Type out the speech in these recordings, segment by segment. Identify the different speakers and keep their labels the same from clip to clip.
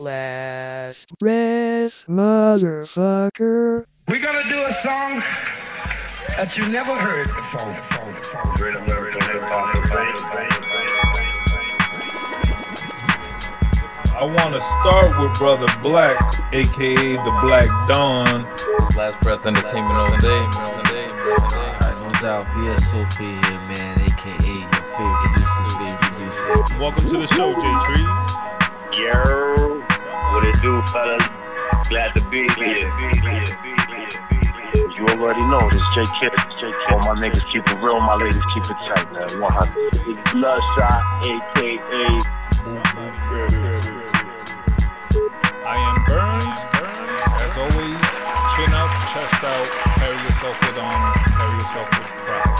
Speaker 1: Last
Speaker 2: Rest, motherfucker.
Speaker 3: We're gonna do a song that you never heard before.
Speaker 4: Great American hip hop
Speaker 5: I want to start with Brother Black, aka the Black Don.
Speaker 6: His last breath entertainment all the day. All day.
Speaker 7: Alright, no doubt. VSOP here, man, aka your favorite producer's favorite producer.
Speaker 5: Welcome to the show, J Trees.
Speaker 4: Yo, what do, fellas? Glad to be here. You already know this, J Kid. J. All my niggas keep it real, my ladies keep it tight, man. 100. It's Bloodshot, aka.
Speaker 5: I am Burnz. As always, chin up, chest out, carry yourself with honor, carry yourself with pride.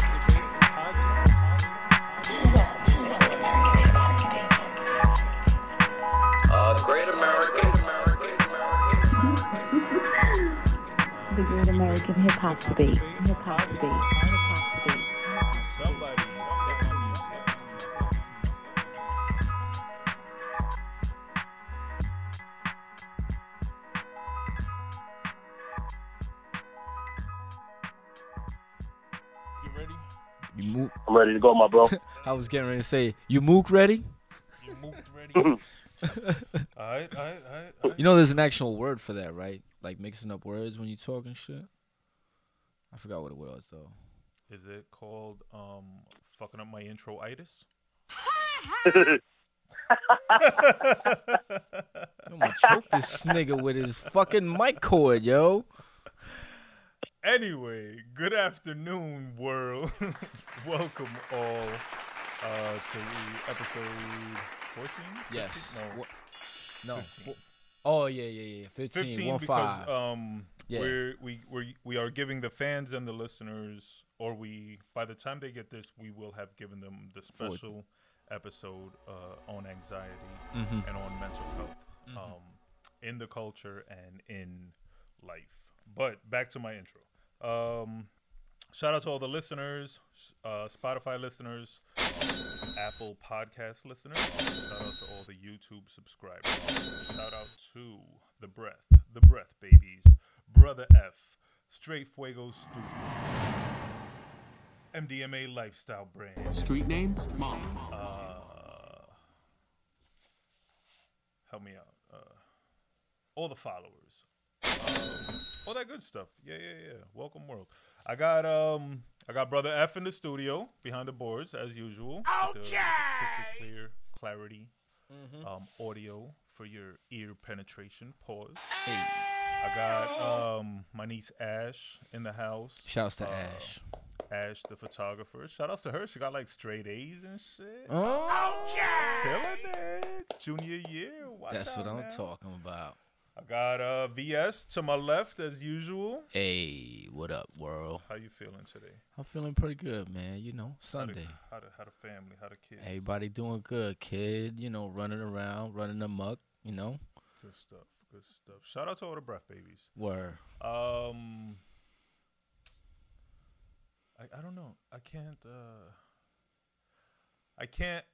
Speaker 6: American
Speaker 8: hip hop debate. Hip hop debate. Hip hop debate.
Speaker 5: Somebody. You
Speaker 7: mook.
Speaker 4: I'm ready to go, my bro.
Speaker 7: I was getting ready to say, you mook ready?
Speaker 5: You moved ready? alright, alright, alright, alright.
Speaker 7: You know, there's an actual word for that, right? Like mixing up words when you talk and shit. I forgot what it was though.
Speaker 5: Is it called um fucking up my intro itis?
Speaker 7: I'm gonna choke this nigga with his fucking mic cord, yo.
Speaker 5: Anyway, good afternoon, world. Welcome all uh, to episode 14?
Speaker 7: Yes.
Speaker 5: 15? No,
Speaker 7: Wha- No.
Speaker 5: 15.
Speaker 7: Oh yeah, yeah, yeah. 15,
Speaker 5: 15
Speaker 7: one
Speaker 5: because
Speaker 7: five.
Speaker 5: um
Speaker 7: Yeah.
Speaker 5: we're, we we we are giving the fans and the listeners, or we by the time they get this, we will have given them the special episode uh, on anxiety
Speaker 7: Mhm.
Speaker 5: and on mental health um, in the culture and in life. But back to my intro. Um, shout out to all the listeners, uh, Spotify listeners, um, Apple Podcast listeners. Shout out to all the YouTube subscribers. Shout out to the Breath, the Breath babies, Brother F, Straight Fuego Studio, MDMA Lifestyle Brand.
Speaker 9: Street name? Mom.
Speaker 5: Uh, help me out. Uh, all the followers. Um, all that good stuff. Yeah, yeah, yeah. Welcome world. I got um I got brother F in the studio behind the boards as usual. Okay. crystal clear clarity. Um, audio for your ear penetration. Pause.
Speaker 7: Hey,
Speaker 5: I got um my niece Ash in the house.
Speaker 7: shouts to
Speaker 5: Uh,
Speaker 7: Ash.
Speaker 5: Ash the photographer. Shout outs to her. She got like straight A's and shit.
Speaker 7: Oh,
Speaker 5: Killing it. Junior year. Watch
Speaker 7: that's what I'm
Speaker 5: now.
Speaker 7: talking about.
Speaker 5: I got uh VS to my left as usual.
Speaker 7: Hey, what up, world?
Speaker 5: How you feeling today?
Speaker 7: I'm feeling pretty good, man. You know,
Speaker 5: How the,
Speaker 7: Sunday.
Speaker 5: how the, how the family? How the kids?
Speaker 7: Everybody doing good, kid. You know, running around, running amok. You know,
Speaker 5: Good stuff. Good stuff. Shout out to all the breath babies.
Speaker 7: where
Speaker 5: Um, I I don't know. I can't. uh I can't.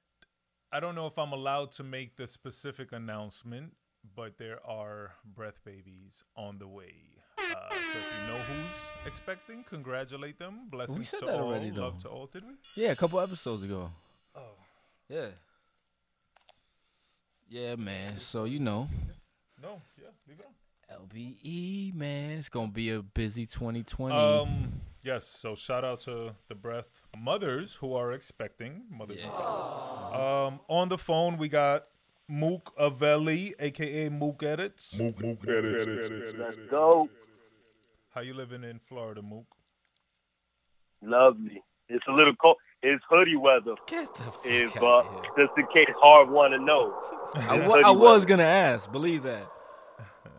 Speaker 5: I don't know if I'm allowed to make the specific announcement, but there are breath babies on the way. Uh, so if you know who's expecting, congratulate them. Blessings
Speaker 7: said
Speaker 5: to
Speaker 7: that
Speaker 5: all.
Speaker 7: already, though.
Speaker 5: Love to all. Did we?
Speaker 7: yeah, a couple episodes ago.
Speaker 5: Oh,
Speaker 7: Yeah. Yeah, man. So you know,
Speaker 5: no. Yeah, leave it on.
Speaker 7: LBE, man, it's gonna be a busy 2020.
Speaker 5: Um. Yes. So shout out to the breath mothers who are expecting mothers.
Speaker 7: Yeah.
Speaker 5: Um. On the phone we got Mook Avelli, aka Mook Edits. Mook, Mook Edits. Edits.
Speaker 4: Let's go.
Speaker 5: How you living in Florida, Mook?
Speaker 4: Lovely. It's a little cold. It's hoodie weather.
Speaker 7: Get the fuck
Speaker 4: If
Speaker 7: out
Speaker 4: uh,
Speaker 7: of here.
Speaker 4: just in case hard want to know.
Speaker 7: I,
Speaker 4: It's
Speaker 7: wa- I
Speaker 4: hoodie
Speaker 7: was gonna ask. Believe that.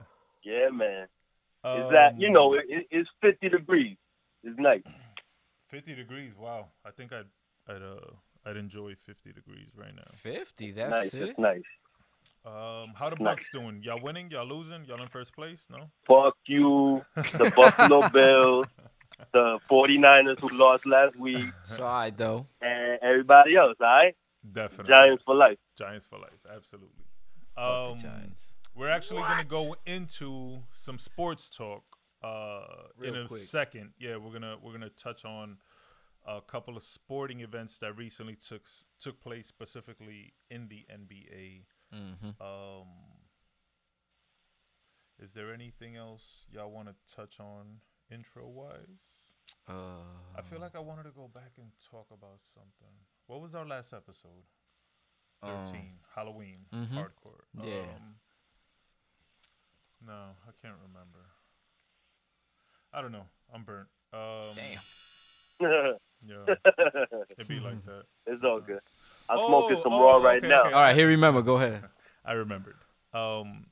Speaker 4: Yeah, man. Is
Speaker 5: Um,
Speaker 4: that you know? It, it- it's 50 degrees. It's nice.
Speaker 5: 50 degrees. Wow. I think I'd I'd uh I'd enjoy 50 degrees right now.
Speaker 7: 50. That's
Speaker 4: nice.
Speaker 7: it.
Speaker 4: It's nice.
Speaker 5: Um. How the
Speaker 4: Nice.
Speaker 5: Bucks doing? Y'all winning? Y'all losing? Y'all in first place? No.
Speaker 4: Fuck you, the Buffalo Bills, the 49ers who lost last week,
Speaker 7: It's all right though.
Speaker 4: and everybody else. All right.
Speaker 5: Definitely.
Speaker 4: Giants for life.
Speaker 5: Giants for life. Absolutely.
Speaker 7: Fuck
Speaker 5: Um,
Speaker 7: the Giants.
Speaker 5: we're actually gonna go into some sports talk uh, in a
Speaker 7: quick.
Speaker 5: second. Yeah, we're gonna we're gonna touch on a couple of sporting events that recently took took place, specifically in the NBA.
Speaker 7: Mm-hmm.
Speaker 5: Um, is there anything else y'all want to touch on intro wise?
Speaker 7: Uh,
Speaker 5: I feel like I wanted to go back and talk about something. What was our last episode?
Speaker 7: Um,
Speaker 5: Thirteen, Halloween,
Speaker 7: mhm.
Speaker 5: hardcore.
Speaker 7: Yeah.
Speaker 5: Um, no, I can't remember. I don't know. I'm burnt. Um,
Speaker 7: Damn.
Speaker 5: Yeah, it'd be like that.
Speaker 1: it's all good. I'm
Speaker 5: Oh,
Speaker 1: smoking some
Speaker 5: oh,
Speaker 1: raw right
Speaker 5: okay,
Speaker 1: now.
Speaker 5: okay.
Speaker 7: All right, here. Remember, go ahead.
Speaker 5: I remembered. Um,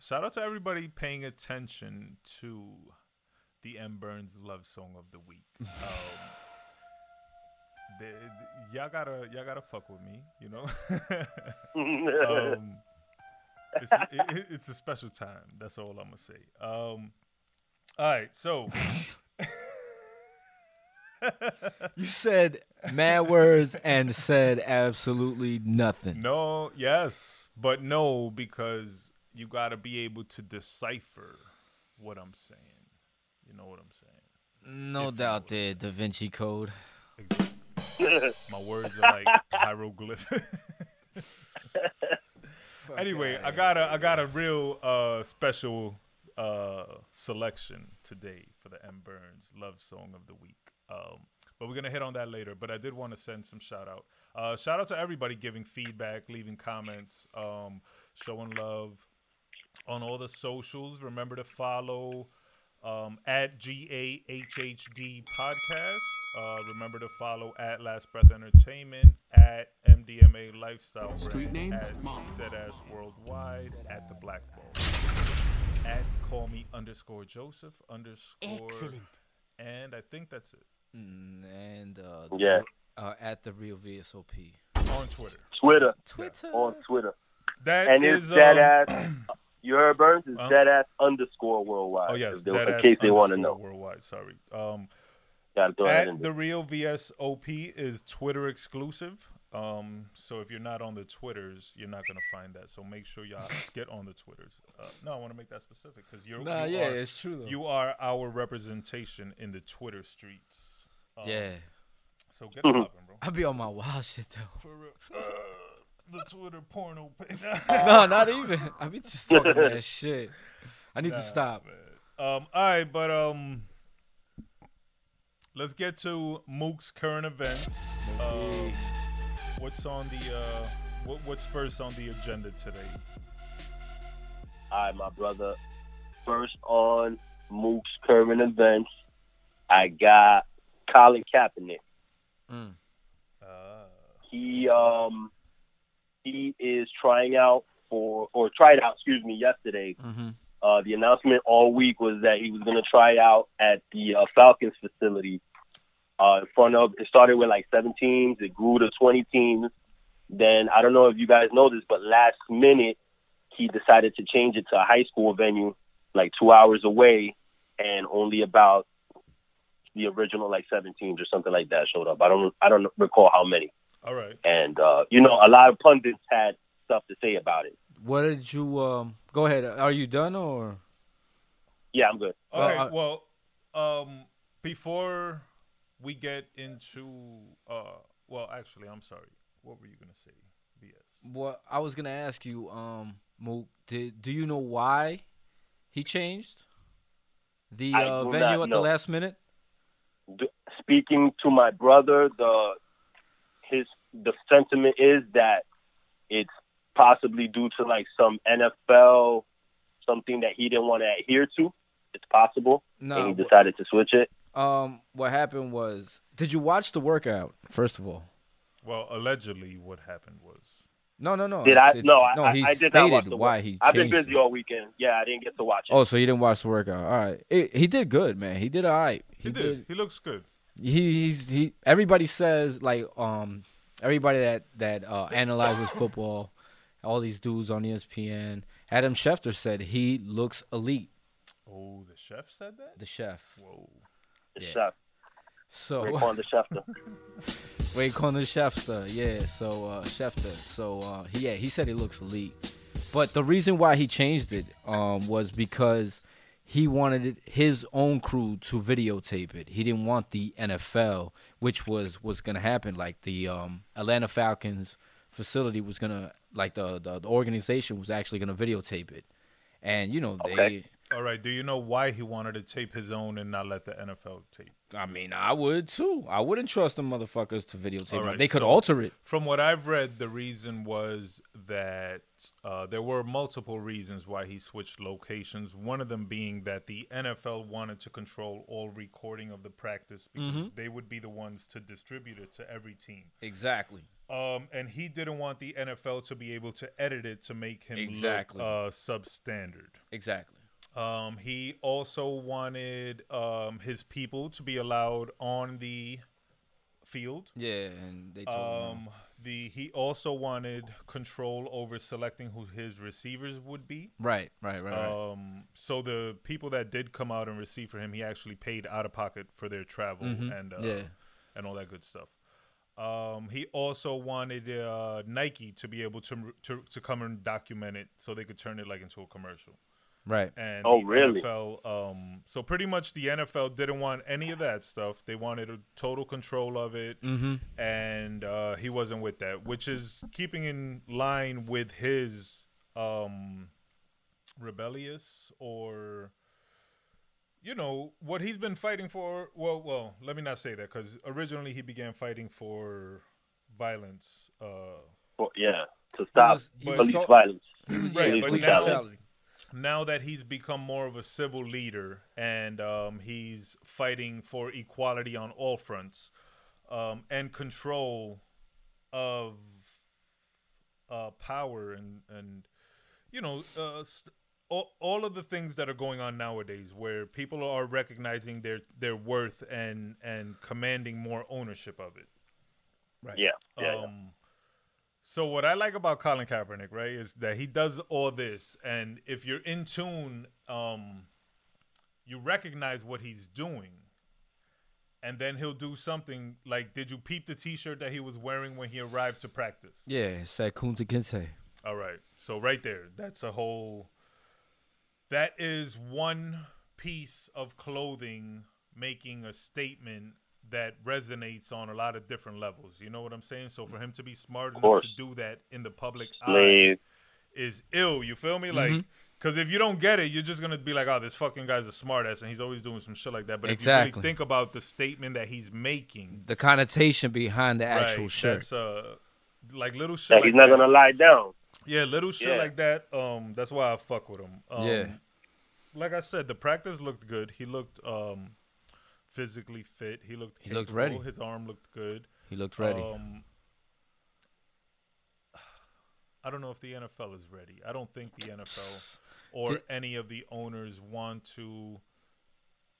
Speaker 5: shout out to everybody paying attention to the M Burnz love song of the week. Um, the- y'all gotta y'all gotta fuck with me, you know. um, it's, it, it- it's a special time. That's all I'm gonna say. Um, all right, so
Speaker 7: You said mad words and said absolutely nothing.
Speaker 5: no, yes, but no, because you gotta be able to decipher what I'm saying. You know what I'm saying?
Speaker 7: No
Speaker 5: If you
Speaker 7: doubt
Speaker 5: would.
Speaker 7: there, Da Vinci Code.
Speaker 5: Exactly. My words are like hieroglyph. anyway, I got a I got a real uh, special uh, selection today for the M Burnz Love Song of the Week. Um, but we're gonna hit on that later. But I did want to send some shout out. Uh, shout out to everybody giving feedback, leaving comments, um, showing love on all the socials. Remember to follow um, at GAHHD podcast. Uh, remember to follow at Last Breath Entertainment, at MDMA Lifestyle Street name? at Deadass Worldwide, at The Black Vault, at Call Me underscore Joseph underscore. Excellent. And I think that's it
Speaker 7: Mm, and uh,
Speaker 1: Yeah.
Speaker 7: uh, at the real VSOP.
Speaker 5: on Twitter.
Speaker 1: Twitter.
Speaker 7: Twitter.
Speaker 1: On Twitter.
Speaker 5: That
Speaker 1: And
Speaker 5: is,
Speaker 1: it's dead
Speaker 5: um,
Speaker 1: ass. You heard Burnz? is
Speaker 5: Huh?
Speaker 1: dead ass underscore worldwide.
Speaker 5: Oh yes,
Speaker 1: if they- in case they want to know.
Speaker 5: Worldwide, sorry. Um,
Speaker 1: Gotta throw
Speaker 5: at
Speaker 1: there.
Speaker 5: the real VSOP is Twitter exclusive. Um, so if you're not on the Twitters, you're not gonna find that. So make sure y'all get on the Twitters. Uh, no, I want to make that specific because you're
Speaker 7: Nah,
Speaker 5: you
Speaker 7: yeah,
Speaker 5: are,
Speaker 7: it's true though.
Speaker 5: you are our representation in the Twitter streets. Um,
Speaker 7: yeah,
Speaker 5: So get it poppin', bro.
Speaker 7: I'll be on my wild shit though.
Speaker 5: For real. The Twitter porno page.
Speaker 7: no, not even. I be just talking that shit. I need
Speaker 5: Nah,
Speaker 7: to stop.
Speaker 5: man. Um, all right, but um, let's get to Mook's current events. Um, what's on the uh, what, what's first on the agenda today?
Speaker 1: All right, my brother. First on Mook's current events, I got Colin Kaepernick.
Speaker 7: Mm.
Speaker 5: Uh,
Speaker 1: He um he is trying out for or tried out, excuse me, yesterday.
Speaker 7: Mm-hmm.
Speaker 1: Uh, the announcement all week was that he was going to try out at the uh, Falcons facility. Uh, in front of it started with like seven teams, it grew to 20 teams. Then I don't know if you guys know this, but last minute he decided to change it to a high school venue, like two hours away, and only about the original like seven teams or something like that showed up. I don't I don't recall how many.
Speaker 5: All right.
Speaker 1: And uh, you know, a lot of pundits had stuff to say about it.
Speaker 7: What did you um? Go ahead. Are you done or?
Speaker 1: Yeah, I'm good.
Speaker 5: Okay.
Speaker 7: I-
Speaker 5: well, um, before we get into uh, well, actually, I'm sorry. What were you gonna say? BS.
Speaker 7: Well, I was gonna ask you, um, Mook, did do you know why he changed the uh, venue
Speaker 1: not
Speaker 7: at the last minute?
Speaker 1: speaking to my brother, the his the sentiment is that it's possibly due to like some NFL something that he didn't want to adhere to. It's possible, and
Speaker 7: No.
Speaker 1: he decided to switch it.
Speaker 7: Um, what happened was, did you watch the workout first of all?
Speaker 5: Well, allegedly, what happened was
Speaker 7: No, no, no.
Speaker 1: Did
Speaker 7: it's-
Speaker 1: I?
Speaker 7: it's-
Speaker 1: No, I,
Speaker 7: no.
Speaker 1: I,
Speaker 7: He
Speaker 1: I did
Speaker 7: stated
Speaker 1: not watch the
Speaker 7: why he.
Speaker 1: I've been busy
Speaker 7: it.
Speaker 1: all weekend. Yeah, I didn't get to watch it.
Speaker 7: Oh, so you didn't watch the workout? All right. It, he did good, man. He did all right.
Speaker 5: he, did. He looks good.
Speaker 7: He he's he everybody says like um everybody that that uh analyzes football all these dudes on espn adam schefter said he looks elite
Speaker 5: Oh, the chef said that.
Speaker 7: the chef
Speaker 5: Whoa.
Speaker 1: The
Speaker 7: yeah.
Speaker 1: chef,
Speaker 7: so
Speaker 1: Raekwon the Schefter.
Speaker 7: wait calling the schefter yeah so uh schefter so uh he yeah he said he looks elite But the reason why he changed it um, was because he wanted his own crew to videotape it. He didn't want the NFL, which was was gonna happen. Like the um, Atlanta Falcons facility was gonna, like the, the the organization was actually gonna videotape it, and you know they.
Speaker 5: All right. Do you know why he wanted to tape his own and not let the NFL tape?
Speaker 7: I mean, I would too. I wouldn't trust them motherfuckers to videotape.
Speaker 5: Right,
Speaker 7: they could
Speaker 5: so-
Speaker 7: alter it.
Speaker 5: From what I've read, the reason was that uh, there were multiple reasons why he switched locations. One of them being that the NFL wanted to control all recording of the practice because
Speaker 7: Mm-hmm.
Speaker 5: they would be the ones to distribute it to every team.
Speaker 7: Exactly.
Speaker 5: Um, and he didn't want the NFL to be able to edit it to make him
Speaker 7: Exactly.
Speaker 5: look uh, substandard.
Speaker 7: Exactly.
Speaker 5: Um, he also wanted um, his people to be allowed on the field.
Speaker 7: Yeah, and they told him.
Speaker 5: Um, the he also wanted control over selecting who his receivers would be.
Speaker 7: Right, right, right, right.
Speaker 5: Um, so the people that did come out and receive for him, he actually paid out of pocket for their travel
Speaker 7: Mhm,
Speaker 5: and uh,
Speaker 7: yeah.
Speaker 5: and all that good stuff. Um, he also wanted uh, Nike to be able to, to to come and document it so they could turn it like into a commercial.
Speaker 7: Right.
Speaker 5: And
Speaker 1: Oh,
Speaker 5: the
Speaker 1: really?
Speaker 5: NFL, um, so pretty much the NFL didn't want any of that stuff. They wanted a total control of it,
Speaker 7: Mm-hmm.
Speaker 5: and uh, he wasn't with that, which is keeping in line with his um, rebellious or you know what he's been fighting for. Well, well, let me not say that because originally he began fighting for violence. Uh,
Speaker 1: Well, yeah, to stop
Speaker 7: was- he
Speaker 5: was
Speaker 1: police
Speaker 7: so-
Speaker 1: violence.
Speaker 5: right,
Speaker 1: police
Speaker 5: but
Speaker 1: brutality.
Speaker 5: now, now that he's become more of a civil leader and um, he's fighting for equality on all fronts um, and control of uh, power and and you know uh, st- all, all of the things that are going on nowadays where people are recognizing their their worth and and commanding more ownership of it.
Speaker 1: Yeah, yeah, yeah.
Speaker 5: um, so what I like about Colin Kaepernick, right, is that he does all this, and if you're in tune, um, you recognize what he's doing, and then he'll do something like, did you peep the T-shirt that he was wearing when he arrived to practice?
Speaker 7: Yeah, it said Kunta Kinte.
Speaker 5: All right, so right there, that's a whole. That is one piece of clothing making a statement that resonates on a lot of different levels. You know what I'm saying? So for him to be smart enough to do that in the public eye is ill. You feel me? Like, because if you don't get it, you're just gonna be like, "Oh, this fucking guy's a smartass, and he's always doing some shit like that." But if you really think about the statement that he's making,
Speaker 7: The connotation behind the actual
Speaker 5: right,
Speaker 7: shirt.
Speaker 5: that's uh, like little shit.
Speaker 1: That
Speaker 5: like
Speaker 1: he's not
Speaker 5: that.
Speaker 1: gonna lie down.
Speaker 5: Yeah, little shit
Speaker 1: Yeah.
Speaker 5: like that. Um, that's why I fuck with him. Um,
Speaker 7: Yeah.
Speaker 5: Like I said, the practice looked good. He looked um physically fit. He looked.
Speaker 7: He looked ready.
Speaker 5: His arm looked good.
Speaker 7: He looked ready.
Speaker 5: Um, I don't know if the NFL is ready. I don't think the NFL or
Speaker 7: Did-
Speaker 5: any of the owners want to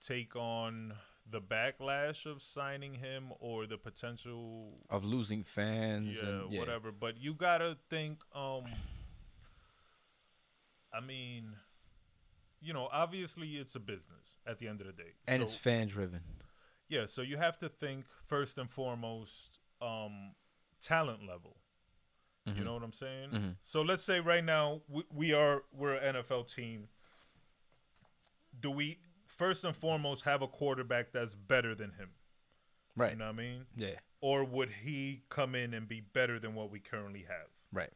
Speaker 5: take on the backlash of signing him or the potential
Speaker 7: of losing fans
Speaker 5: yeah,
Speaker 7: and yeah.
Speaker 5: whatever. But you gotta think. Um, I mean, you know, obviously it's a business at the end of the day,
Speaker 7: And
Speaker 5: so,
Speaker 7: it's fan driven.
Speaker 5: yeah. So you have to think first and foremost, um, talent level. You know what I'm saying?
Speaker 7: Mhm.
Speaker 5: So let's say right now we, we are we're an NFL team. Do we first and foremost have a quarterback that's better than him?
Speaker 7: Right.
Speaker 5: You know what I mean?
Speaker 7: Yeah.
Speaker 5: Or would he come in and be better than what we currently have?
Speaker 7: Right.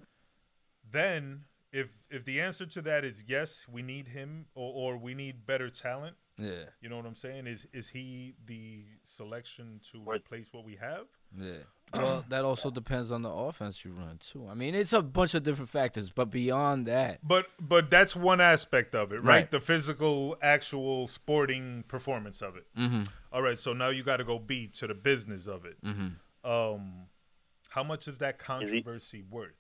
Speaker 5: Then, if if the answer to that is yes, we need him, or, or we need better talent.
Speaker 7: Yeah.
Speaker 5: You know what I'm saying? Is is he the selection to replace what we have?
Speaker 7: Yeah. Well, that also depends on the offense you run too. I mean, it's a bunch of different factors, but beyond that,
Speaker 5: But but that's one aspect of it, right?
Speaker 7: Right.
Speaker 5: The physical, actual sporting performance of it.
Speaker 7: Mhm.
Speaker 5: All right, so now you got to go B to the business of it.
Speaker 7: Mhm.
Speaker 5: Um, how much is that controversy worth?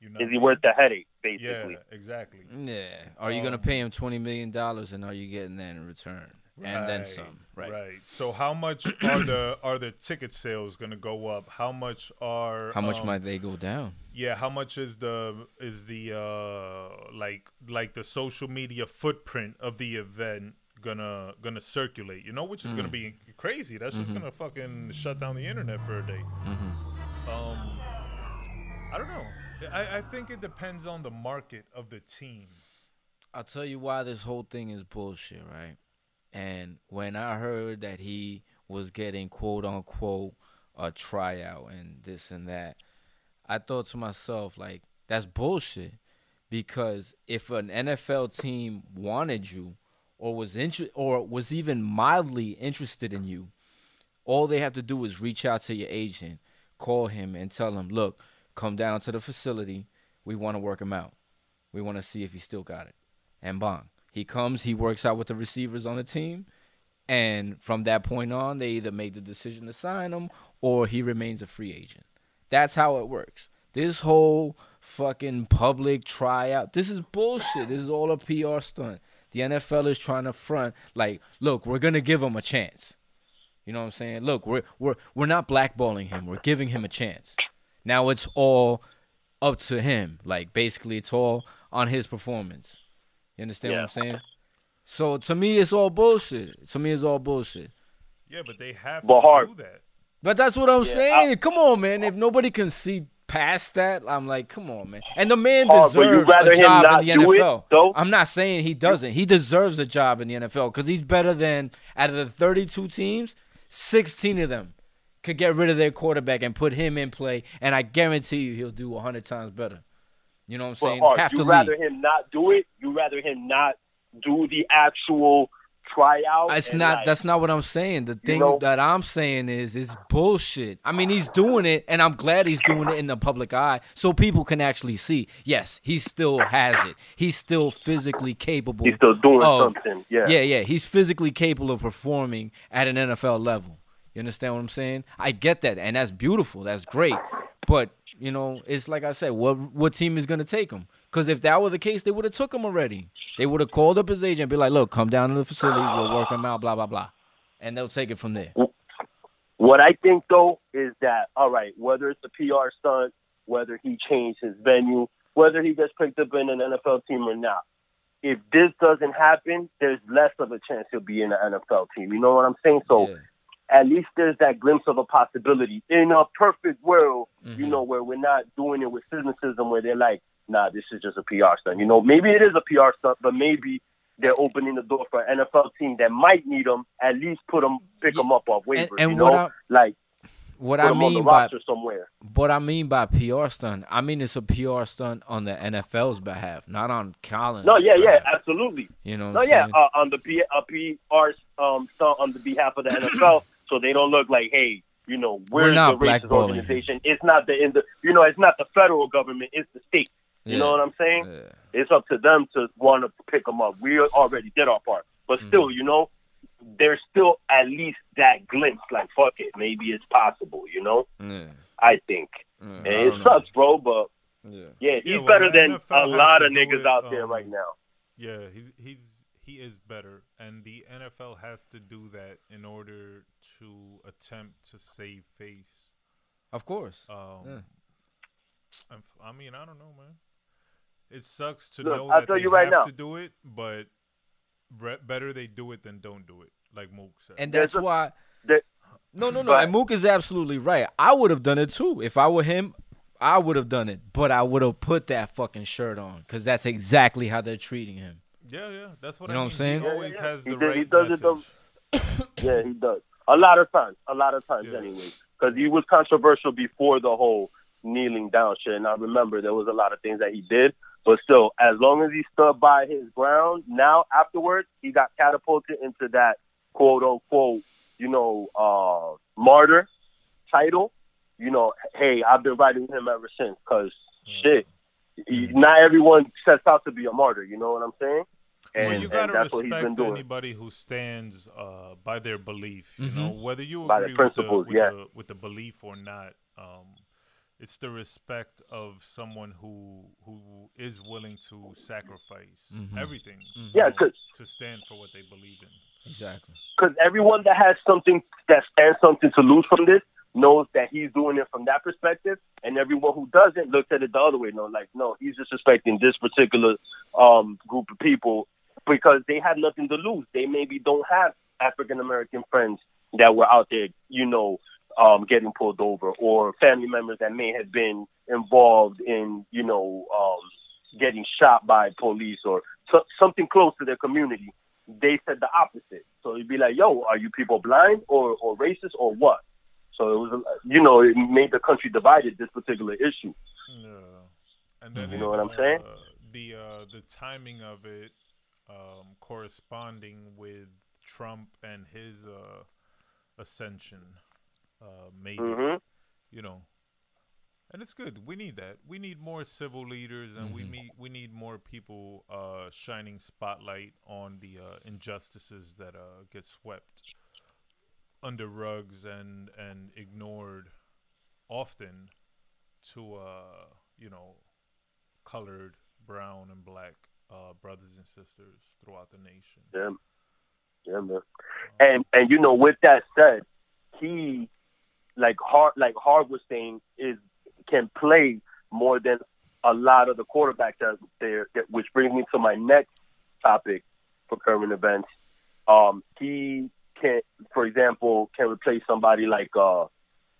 Speaker 5: You know,
Speaker 1: Is he worth the headache, basically?
Speaker 5: Yeah, exactly.
Speaker 7: yeah. Are you gonna
Speaker 5: Um,
Speaker 7: pay him twenty million dollars, and are you getting that in return, and then some? Right.
Speaker 5: Right. So how much are the are the ticket sales going to go up? How much are
Speaker 7: How much
Speaker 5: um,
Speaker 7: might they go down?
Speaker 5: Yeah, how much is the is the uh like like the social media footprint of the event gonna gonna circulate? You know, which is gonna
Speaker 7: Mm.
Speaker 5: be crazy. That's just
Speaker 7: Mhm.
Speaker 5: gonna fucking shut down the internet for a day.
Speaker 7: Mm-hmm.
Speaker 5: Um, I don't know. I, I think it depends on the market of the team.
Speaker 7: I'll tell you why this whole thing is bullshit, right? And when I heard that he was getting quote unquote a tryout and this and that, I thought to myself, like, that's bullshit. Because if an NFL team wanted you or was inter- or was even mildly interested in you, all they have to do is reach out to your agent, call him and tell him, look, come down to the facility. We want to work him out. We want to see if he still got it. And bang. He comes, he works out with the receivers on the team, and from that point on, they either make the decision to sign him or he remains a free agent. That's how it works. This whole fucking public tryout, this is bullshit. This is all a PR stunt. The NFL is trying to front like, look, we're gonna give him a chance. You know what I'm saying? Look, we're we're we're not blackballing him. We're giving him a chance. Now it's all up to him. Like basically, it's all on his performance. You understand
Speaker 1: Yeah.
Speaker 7: what I'm saying? So to me, it's all bullshit. To me, it's all bullshit.
Speaker 5: Yeah, but they have
Speaker 1: But
Speaker 5: to
Speaker 1: hard.
Speaker 5: do that.
Speaker 7: But that's what I'm
Speaker 1: Yeah,
Speaker 7: saying. come on, man. If nobody can see past that, I'm like, come on, man. And the man
Speaker 1: Hard, but you
Speaker 7: deserves
Speaker 1: rather
Speaker 7: a
Speaker 1: him
Speaker 7: job
Speaker 1: not
Speaker 7: in the
Speaker 1: do it,
Speaker 7: NFL. I'm not saying he doesn't. He deserves a job in the NFL because he's better than out of the 32 teams, 16 of them could get rid of their quarterback and put him in play, and I guarantee you he'll do 100 times better. You know what I'm saying?
Speaker 1: Hart,
Speaker 7: Have
Speaker 1: you
Speaker 7: to
Speaker 1: rather him not do it. You rather him not do the actual tryout.
Speaker 7: It's not.
Speaker 1: like,
Speaker 7: that's not what I'm saying. The thing
Speaker 1: know?
Speaker 7: that I'm saying is, it's bullshit. I mean, he's doing it, and I'm glad he's doing it in the public eye, so people can actually see. Yes, he still has it. He's still physically capable.
Speaker 1: he's still doing
Speaker 7: of-
Speaker 1: something. Yeah.
Speaker 7: Yeah, yeah. He's physically capable of performing at an NFL level. You understand what I'm saying? I get that, and that's beautiful. That's great. But you know, it's like I said, what what team is gonna take him? Because if that were the case, they would have took him already. They would have called up his agent and be like, "Look, come down to the facility. We'll work him out. Blah blah blah," and they'll take it from there.
Speaker 1: What I think though is that all right, whether it's a PR stunt, whether he changed his venue, whether he gets picked up in an NFL team or not, if this doesn't happen, there's less of a chance he'll be in an NFL team. You know what I'm saying? So
Speaker 7: Yeah.
Speaker 1: At least there's that glimpse of a possibility. In a perfect world, you
Speaker 7: Mhm.
Speaker 1: know, where we're not doing it with cynicism, where they're like, nah, this is just a PR stunt. You know, maybe it is a PR stunt, but maybe they're opening the door for an NFL team that might need them. At least put them, pick them up off waivers.
Speaker 7: and
Speaker 1: you know,
Speaker 7: what I-
Speaker 1: like
Speaker 7: What I
Speaker 1: them on the
Speaker 7: mean by
Speaker 1: somewhere.
Speaker 7: what I mean by PR stunt, I mean it's a PR stunt on the NFL's behalf, not on Colin's.
Speaker 1: No, yeah, yeah, absolutely.
Speaker 7: You know.
Speaker 1: No, yeah, uh, on the P, uh, PR um, stunt on the behalf of the NFL, so they don't look like, hey, you know, we're,
Speaker 7: We're not
Speaker 1: the racist
Speaker 7: blackballing
Speaker 1: organization. It's not the in the, you know, it's not the federal government. It's the state. You know what I'm saying?
Speaker 7: Yeah.
Speaker 1: It's up to them to want to pick them up. We already did our part, but
Speaker 7: Mm-hmm.
Speaker 1: still, you know, there's still at least that glimpse. Like, fuck it, maybe it's possible. You know,
Speaker 7: Yeah.
Speaker 1: I think
Speaker 7: Yeah.
Speaker 1: And
Speaker 7: I
Speaker 1: it
Speaker 7: don't know.
Speaker 1: sucks, bro. But
Speaker 7: Yeah.
Speaker 1: yeah, he's
Speaker 5: Yeah, well,
Speaker 1: better than
Speaker 5: NFL
Speaker 1: a lot of niggas
Speaker 5: it,
Speaker 1: out there
Speaker 5: um,
Speaker 1: right now.
Speaker 5: Yeah, he's he's he is better, and the NFL has to do that in order to attempt to save face.
Speaker 7: Of course.
Speaker 5: Um,
Speaker 7: Yeah.
Speaker 5: and f- I mean, I don't know, man. It sucks to
Speaker 1: Look,
Speaker 5: know
Speaker 1: I'll
Speaker 5: that
Speaker 1: tell
Speaker 5: they
Speaker 1: you right
Speaker 5: have
Speaker 1: now.
Speaker 5: to do it, but re- better they do it than don't do it, like Mook said.
Speaker 7: And that's
Speaker 1: a-
Speaker 7: why.
Speaker 1: there-
Speaker 7: No, no, no.
Speaker 1: but-
Speaker 7: And Mook is absolutely right. I would have done it too if I were him. I would have done it, but I would have put that fucking shirt on because that's exactly how they're treating him.
Speaker 5: Yeah, yeah, that's what
Speaker 7: You
Speaker 5: I
Speaker 7: know what I'm saying?
Speaker 5: He always
Speaker 1: yeah.
Speaker 5: has
Speaker 1: He
Speaker 5: the
Speaker 1: did- he
Speaker 5: right
Speaker 1: does it the- Yeah, he does. A lot of times, a lot of times,
Speaker 5: Yeah.
Speaker 1: anyway, because he was controversial before the whole kneeling down shit. And I remember there was a lot of things that he did, but still, as long as he stood by his ground, now afterwards he got catapulted into that quote unquote, you know, uh, martyr title. You know, hey, I've been writing him ever since. Cause shit, not everyone sets out to be a martyr. You know what I'm saying? And,
Speaker 5: well, you gotta
Speaker 1: that's what he's been
Speaker 5: respect
Speaker 1: doing.
Speaker 5: anybody who stands uh, by their belief. You
Speaker 7: Mhm.
Speaker 5: know, whether you
Speaker 1: By their
Speaker 5: agree with the, with,
Speaker 1: yeah.
Speaker 5: the, with the belief or not. Um, it's the respect of someone who who is willing to sacrifice
Speaker 7: Mhm.
Speaker 5: everything.
Speaker 7: Mhm.
Speaker 1: Yeah,
Speaker 5: know,
Speaker 1: 'cause-
Speaker 5: to stand for what they believe in.
Speaker 7: Exactly.
Speaker 1: because everyone that has something that stands something to lose from this knows that he's doing it from that perspective, and everyone who doesn't looks at it the other way. No, like no, he's disrespecting this particular um, group of people because they had nothing to lose. They maybe don't have African American friends that were out there, you know, um, getting pulled over, or family members that may have been involved in, you know, um, getting shot by police or so, something close to their community, they said the opposite. So it'd be like, "Yo, are you people blind or or racist or what?" So it was, you know, it made the country divided. This particular issue.
Speaker 5: Yeah. And then
Speaker 1: You
Speaker 5: it,
Speaker 1: know what I'm
Speaker 5: uh,
Speaker 1: saying?
Speaker 5: The uh, the timing of it um, corresponding with Trump and his uh, ascension, uh, maybe
Speaker 1: hmm
Speaker 5: you know. And it's good. We need that. We need more civil leaders, and we need we need more people uh, shining spotlight on the uh, injustices that uh, get swept under rugs and and ignored often to uh, you know colored, brown, and black uh, brothers and sisters throughout the nation.
Speaker 1: Yeah, yeah, man. And and you know, with that said, he like hard like Hard was saying is can play more than a lot of the quarterbacks out there. That, which brings me to my next topic for current events. Um, he can, for example, can replace somebody like uh,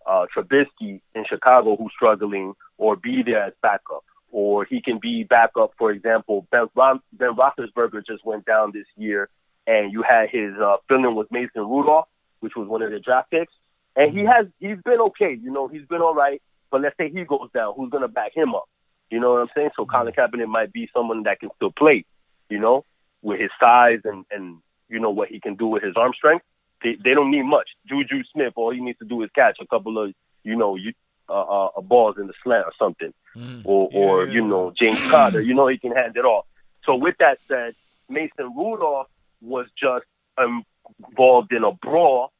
Speaker 1: uh, Trubisky in Chicago who's struggling, or be there as backup, or he can be backup. For example, Ben, Ron- ben Roethlisberger just went down this year, and you had his uh, filling with Mason Rudolph, which was one of the draft picks, and he has he's been okay. You know, he's been all right. But let's say he goes down, who's gonna back him up? You know what I'm saying? So Colin Kaepernick might be someone that can still play. You know, with his size and and you know what he can do with his arm strength. They they don't need much. Juju Smith, all he needs to do is catch a couple of you know you uh, uh, balls in the slant or something, or or
Speaker 5: Yeah.
Speaker 1: you know James Carter. You know he can hand it off. So with that said, Mason Rudolph was just involved in a brawl.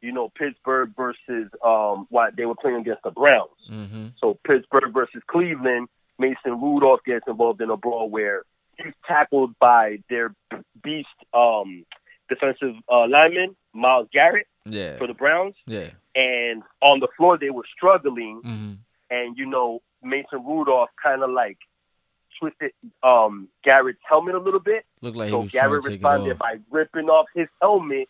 Speaker 1: You know, Pittsburgh versus um, what they were playing against the Browns.
Speaker 7: Mm-hmm.
Speaker 1: So Pittsburgh versus Cleveland, Mason Rudolph gets involved in a brawl where he's tackled by their beast um, defensive uh, lineman, Myles Garrett,
Speaker 7: Yeah.
Speaker 1: for the Browns.
Speaker 7: Yeah.
Speaker 1: And on the floor, they were struggling.
Speaker 7: Mm-hmm.
Speaker 1: And, you know, Mason Rudolph kind of like twisted um, Garrett's helmet a little bit.
Speaker 7: Looked like he
Speaker 1: so
Speaker 7: was
Speaker 1: Garrett
Speaker 7: to take it
Speaker 1: responded by ripping off his helmet.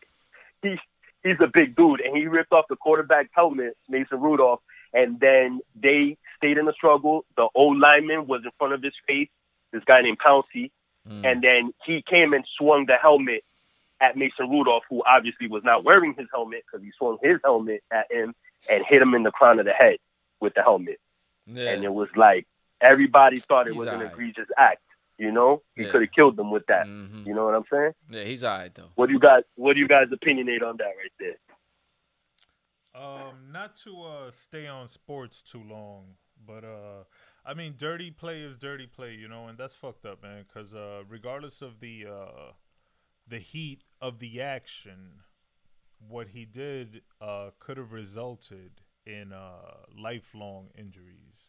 Speaker 1: He's he's a big dude, and he ripped off the quarterback's helmet, Mason Rudolph, and then they stayed in the struggle. The old lineman was in front of his face, this guy named Pouncey,
Speaker 7: Mm.
Speaker 1: and then he came and swung the helmet at Mason Rudolph, who obviously was not wearing his helmet because he swung his helmet at him and hit him in the crown of the head with the helmet.
Speaker 7: Yeah.
Speaker 1: And it was like everybody thought it
Speaker 7: He's
Speaker 1: was an
Speaker 7: alright.
Speaker 1: egregious act. You know, he
Speaker 7: Yeah.
Speaker 1: could have killed them with that.
Speaker 7: Mhm.
Speaker 1: You know what I'm saying?
Speaker 7: Yeah, he's alright though.
Speaker 1: What do you guys What do you guys opinionate on that right there?
Speaker 5: Um, not to uh stay on sports too long, but uh, I mean, dirty play is dirty play, you know, and that's fucked up, man. Because uh, regardless of the uh, the heat of the action, what he did uh could have resulted in uh lifelong injuries.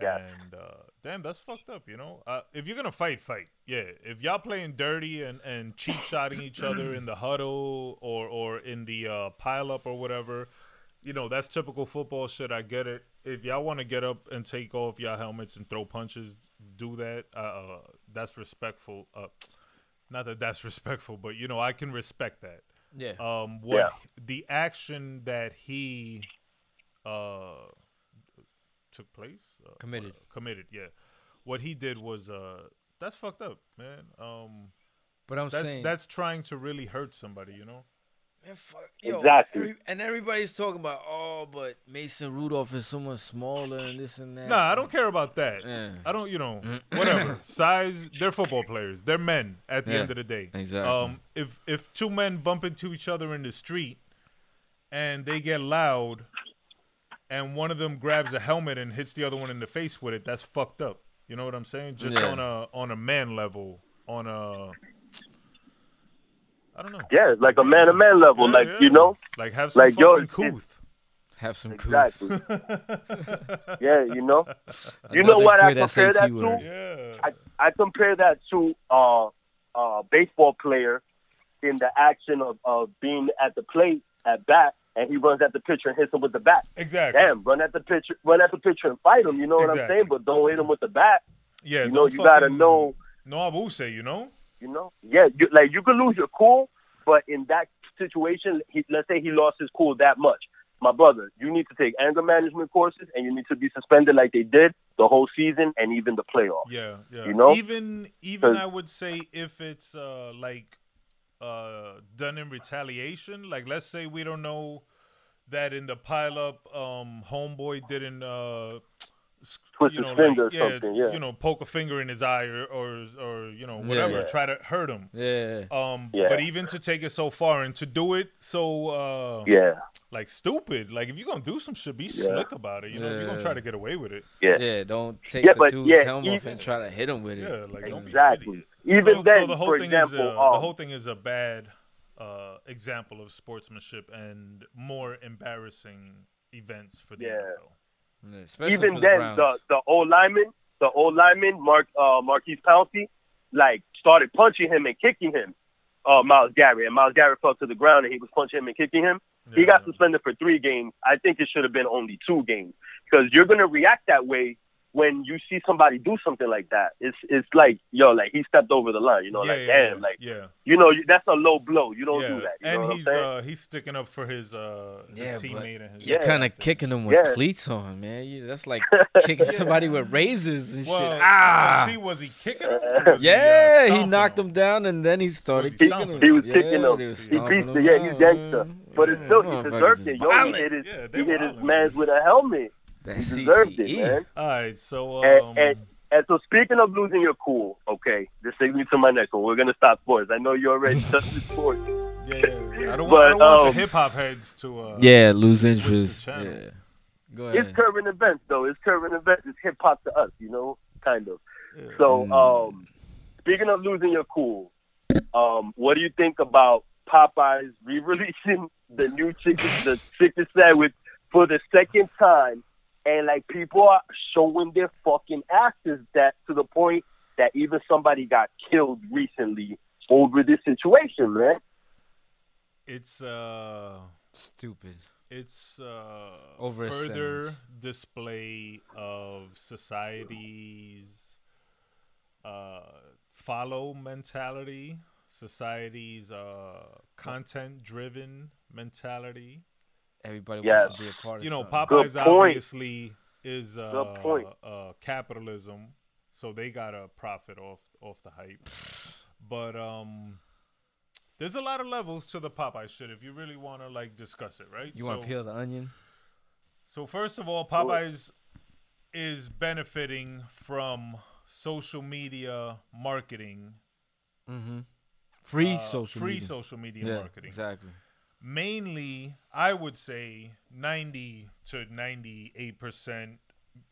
Speaker 1: Yes.
Speaker 5: And uh, damn, that's fucked up, you know. Uh, if you're gonna fight, fight. Yeah. If y'all playing dirty and and cheap shotting each other in the huddle or or in the uh, pile up or whatever, you know that's typical football shit. I get it. If y'all want to get up and take off y'all helmets and throw punches, do that. Uh, uh, that's respectful. Uh, not that that's respectful, but you know I can respect that.
Speaker 7: Yeah.
Speaker 5: Um, what
Speaker 1: Yeah.
Speaker 5: the action that he uh took place uh,
Speaker 7: Committed.
Speaker 5: uh, committed yeah what he did was uh that's fucked up man um
Speaker 7: But I'm
Speaker 5: that's
Speaker 7: saying
Speaker 5: that's trying to really hurt somebody you know
Speaker 7: Man, fuck, yo,
Speaker 1: Exactly.
Speaker 7: every- and everybody's talking about, oh, but Mason Rudolph is so much smaller and this and that.
Speaker 5: nah i don't care about that
Speaker 7: Yeah.
Speaker 5: i don't you know whatever size they're football players they're men at the
Speaker 7: Yeah,
Speaker 5: end of the day
Speaker 7: exactly.
Speaker 5: um if if two men bump into each other in the street and they get loud and one of them grabs a helmet and hits the other one in the face with it that's fucked up you know what i'm saying just
Speaker 7: Yeah.
Speaker 5: on a on a man level on a i don't know
Speaker 1: Yeah, like a man to man level,
Speaker 5: Yeah,
Speaker 1: like
Speaker 5: yeah.
Speaker 1: you know,
Speaker 5: like have some
Speaker 1: like, yo,
Speaker 5: fucking
Speaker 1: it's-
Speaker 5: couth
Speaker 7: Have some
Speaker 1: exactly. yeah, you know, you know what I compare
Speaker 7: SAT
Speaker 1: that
Speaker 7: word.
Speaker 1: to?
Speaker 5: yeah
Speaker 1: I, I compare that to uh, uh, baseball player in the action of, of being at the plate at bat, and he runs at the pitcher and hits him with the bat.
Speaker 5: exactly
Speaker 1: Damn, run at the pitcher, run at the pitcher and fight him. You know what I'm saying? But don't hit him with the bat.
Speaker 5: yeah
Speaker 1: you know, you gotta know.
Speaker 5: no abuse you know
Speaker 1: You know, yeah, you, like you could lose your cool, but in that situation, he, let's say he lost his cool that much, my brother, you need to take anger management courses, and you need to be suspended like they did the whole season and even the playoffs.
Speaker 5: Yeah, yeah.
Speaker 1: You know?
Speaker 5: even even I would say if it's uh like uh done in retaliation, like let's say we don't know that in the pileup, um, homeboy didn't uh
Speaker 1: Twist
Speaker 5: you
Speaker 1: his
Speaker 5: know,
Speaker 1: finger
Speaker 5: like,
Speaker 1: or something, yeah.
Speaker 5: you know, poke a finger in his eye or or, or you know whatever,
Speaker 1: Yeah.
Speaker 5: try to hurt him.
Speaker 7: Yeah.
Speaker 5: Um,
Speaker 1: Yeah.
Speaker 5: but even to take it so far and to do it so uh
Speaker 1: Yeah,
Speaker 5: like stupid, like if you're gonna do some shit, be
Speaker 1: Yeah.
Speaker 5: slick about it. You know, if you're gonna try to get away with it.
Speaker 1: yeah,
Speaker 7: Yeah, don't take
Speaker 1: Yeah,
Speaker 7: the
Speaker 1: but
Speaker 7: dude's
Speaker 1: yeah,
Speaker 7: helmet off and try to hit him with it.
Speaker 5: Yeah, like don't be an
Speaker 1: exactly. Even
Speaker 5: so,
Speaker 1: then,
Speaker 5: so the whole
Speaker 1: for
Speaker 5: thing
Speaker 1: example,
Speaker 5: is uh, the
Speaker 1: um,
Speaker 5: whole thing is a bad uh, example of sportsmanship and more embarrassing events for the
Speaker 1: Yeah.
Speaker 5: NFL.
Speaker 7: Yeah,
Speaker 1: even
Speaker 7: the
Speaker 1: then,
Speaker 7: Browns.
Speaker 1: the the old lineman, the old lineman, Mark uh, Maurkice Pouncey, like started punching him and kicking him. Uh, Myles Garrett and Myles Garrett fell to the ground and he was punching him and kicking him. He got suspended for three games. I think it should have been only two games because you're gonna react that way when you see somebody do something like that. It's it's like yo, like he stepped over the line. You know,
Speaker 5: yeah,
Speaker 1: like
Speaker 5: yeah,
Speaker 1: damn,
Speaker 5: yeah,
Speaker 1: like
Speaker 5: yeah,
Speaker 1: you know that's a low blow. You don't
Speaker 5: yeah.
Speaker 1: do that. You know
Speaker 5: and
Speaker 1: what
Speaker 5: he's
Speaker 1: I'm
Speaker 5: uh, he's sticking up for his uh his
Speaker 7: Yeah,
Speaker 5: teammate and his
Speaker 7: You're
Speaker 1: Yeah.
Speaker 7: kind of kicking them with
Speaker 1: Yeah.
Speaker 7: cleats on, man. You, that's like kicking somebody with razors and
Speaker 5: well,
Speaker 7: shit. Ah,
Speaker 5: see, was he kicking him? or was
Speaker 7: yeah,
Speaker 5: he, uh,
Speaker 7: he knocked
Speaker 5: stomping
Speaker 7: him down and then he started
Speaker 5: he
Speaker 7: kicking
Speaker 5: stomping
Speaker 7: him.
Speaker 1: He was
Speaker 7: yeah,
Speaker 1: kicking him.
Speaker 7: was
Speaker 1: He beat
Speaker 7: him
Speaker 1: the- yeah, he's
Speaker 7: out,
Speaker 1: gangster. But it's still he deserved it. Yo, he hit his he hit his man's
Speaker 5: man.
Speaker 1: with a helmet.
Speaker 7: That
Speaker 1: He deserved it, man.
Speaker 5: All right, so
Speaker 1: And,
Speaker 5: um,
Speaker 1: and and so speaking of losing your cool, okay, this takes me to my next one. We're gonna stop sports. I know you already touched the sports.
Speaker 5: yeah, yeah, yeah. I don't
Speaker 1: But,
Speaker 5: want, I don't want
Speaker 1: um,
Speaker 5: the hip hop heads to uh,
Speaker 7: Yeah, lose
Speaker 5: switch the
Speaker 7: interest. Yeah. Go ahead.
Speaker 1: It's
Speaker 7: ahead.
Speaker 1: current events though. It's current events. It's hip hop to us, you know, kind of.
Speaker 5: Yeah.
Speaker 1: So,
Speaker 7: Mm.
Speaker 1: um, speaking of losing your cool, um, what do you think about Popeyes re-releasing the new chicken, the chicken sandwich for the second time, and like people are showing their fucking asses that to the point that even somebody got killed recently over this situation, man.
Speaker 5: it's uh.
Speaker 7: Stupid.
Speaker 5: it's uh,
Speaker 7: Over
Speaker 5: further display of society's uh, follow mentality, society's uh, content-driven mentality.
Speaker 7: Everybody
Speaker 1: Yes.
Speaker 7: wants to be a part of it.
Speaker 5: You know. Popeyes obviously is uh,
Speaker 1: point.
Speaker 5: uh, capitalism, so they got to profit off off the hype. But um, there's a lot of levels to the Popeye shit. If you really want to like discuss it, right?
Speaker 7: You want
Speaker 5: So-
Speaker 7: to peel the onion?
Speaker 5: so first of all, Popeyes is benefiting from social media marketing,
Speaker 7: Mm-hmm. Free
Speaker 5: uh,
Speaker 7: social
Speaker 5: free
Speaker 7: media.
Speaker 5: social media
Speaker 7: yeah,
Speaker 5: marketing.
Speaker 7: exactly.
Speaker 5: Mainly, I would say ninety to ninety-eight percent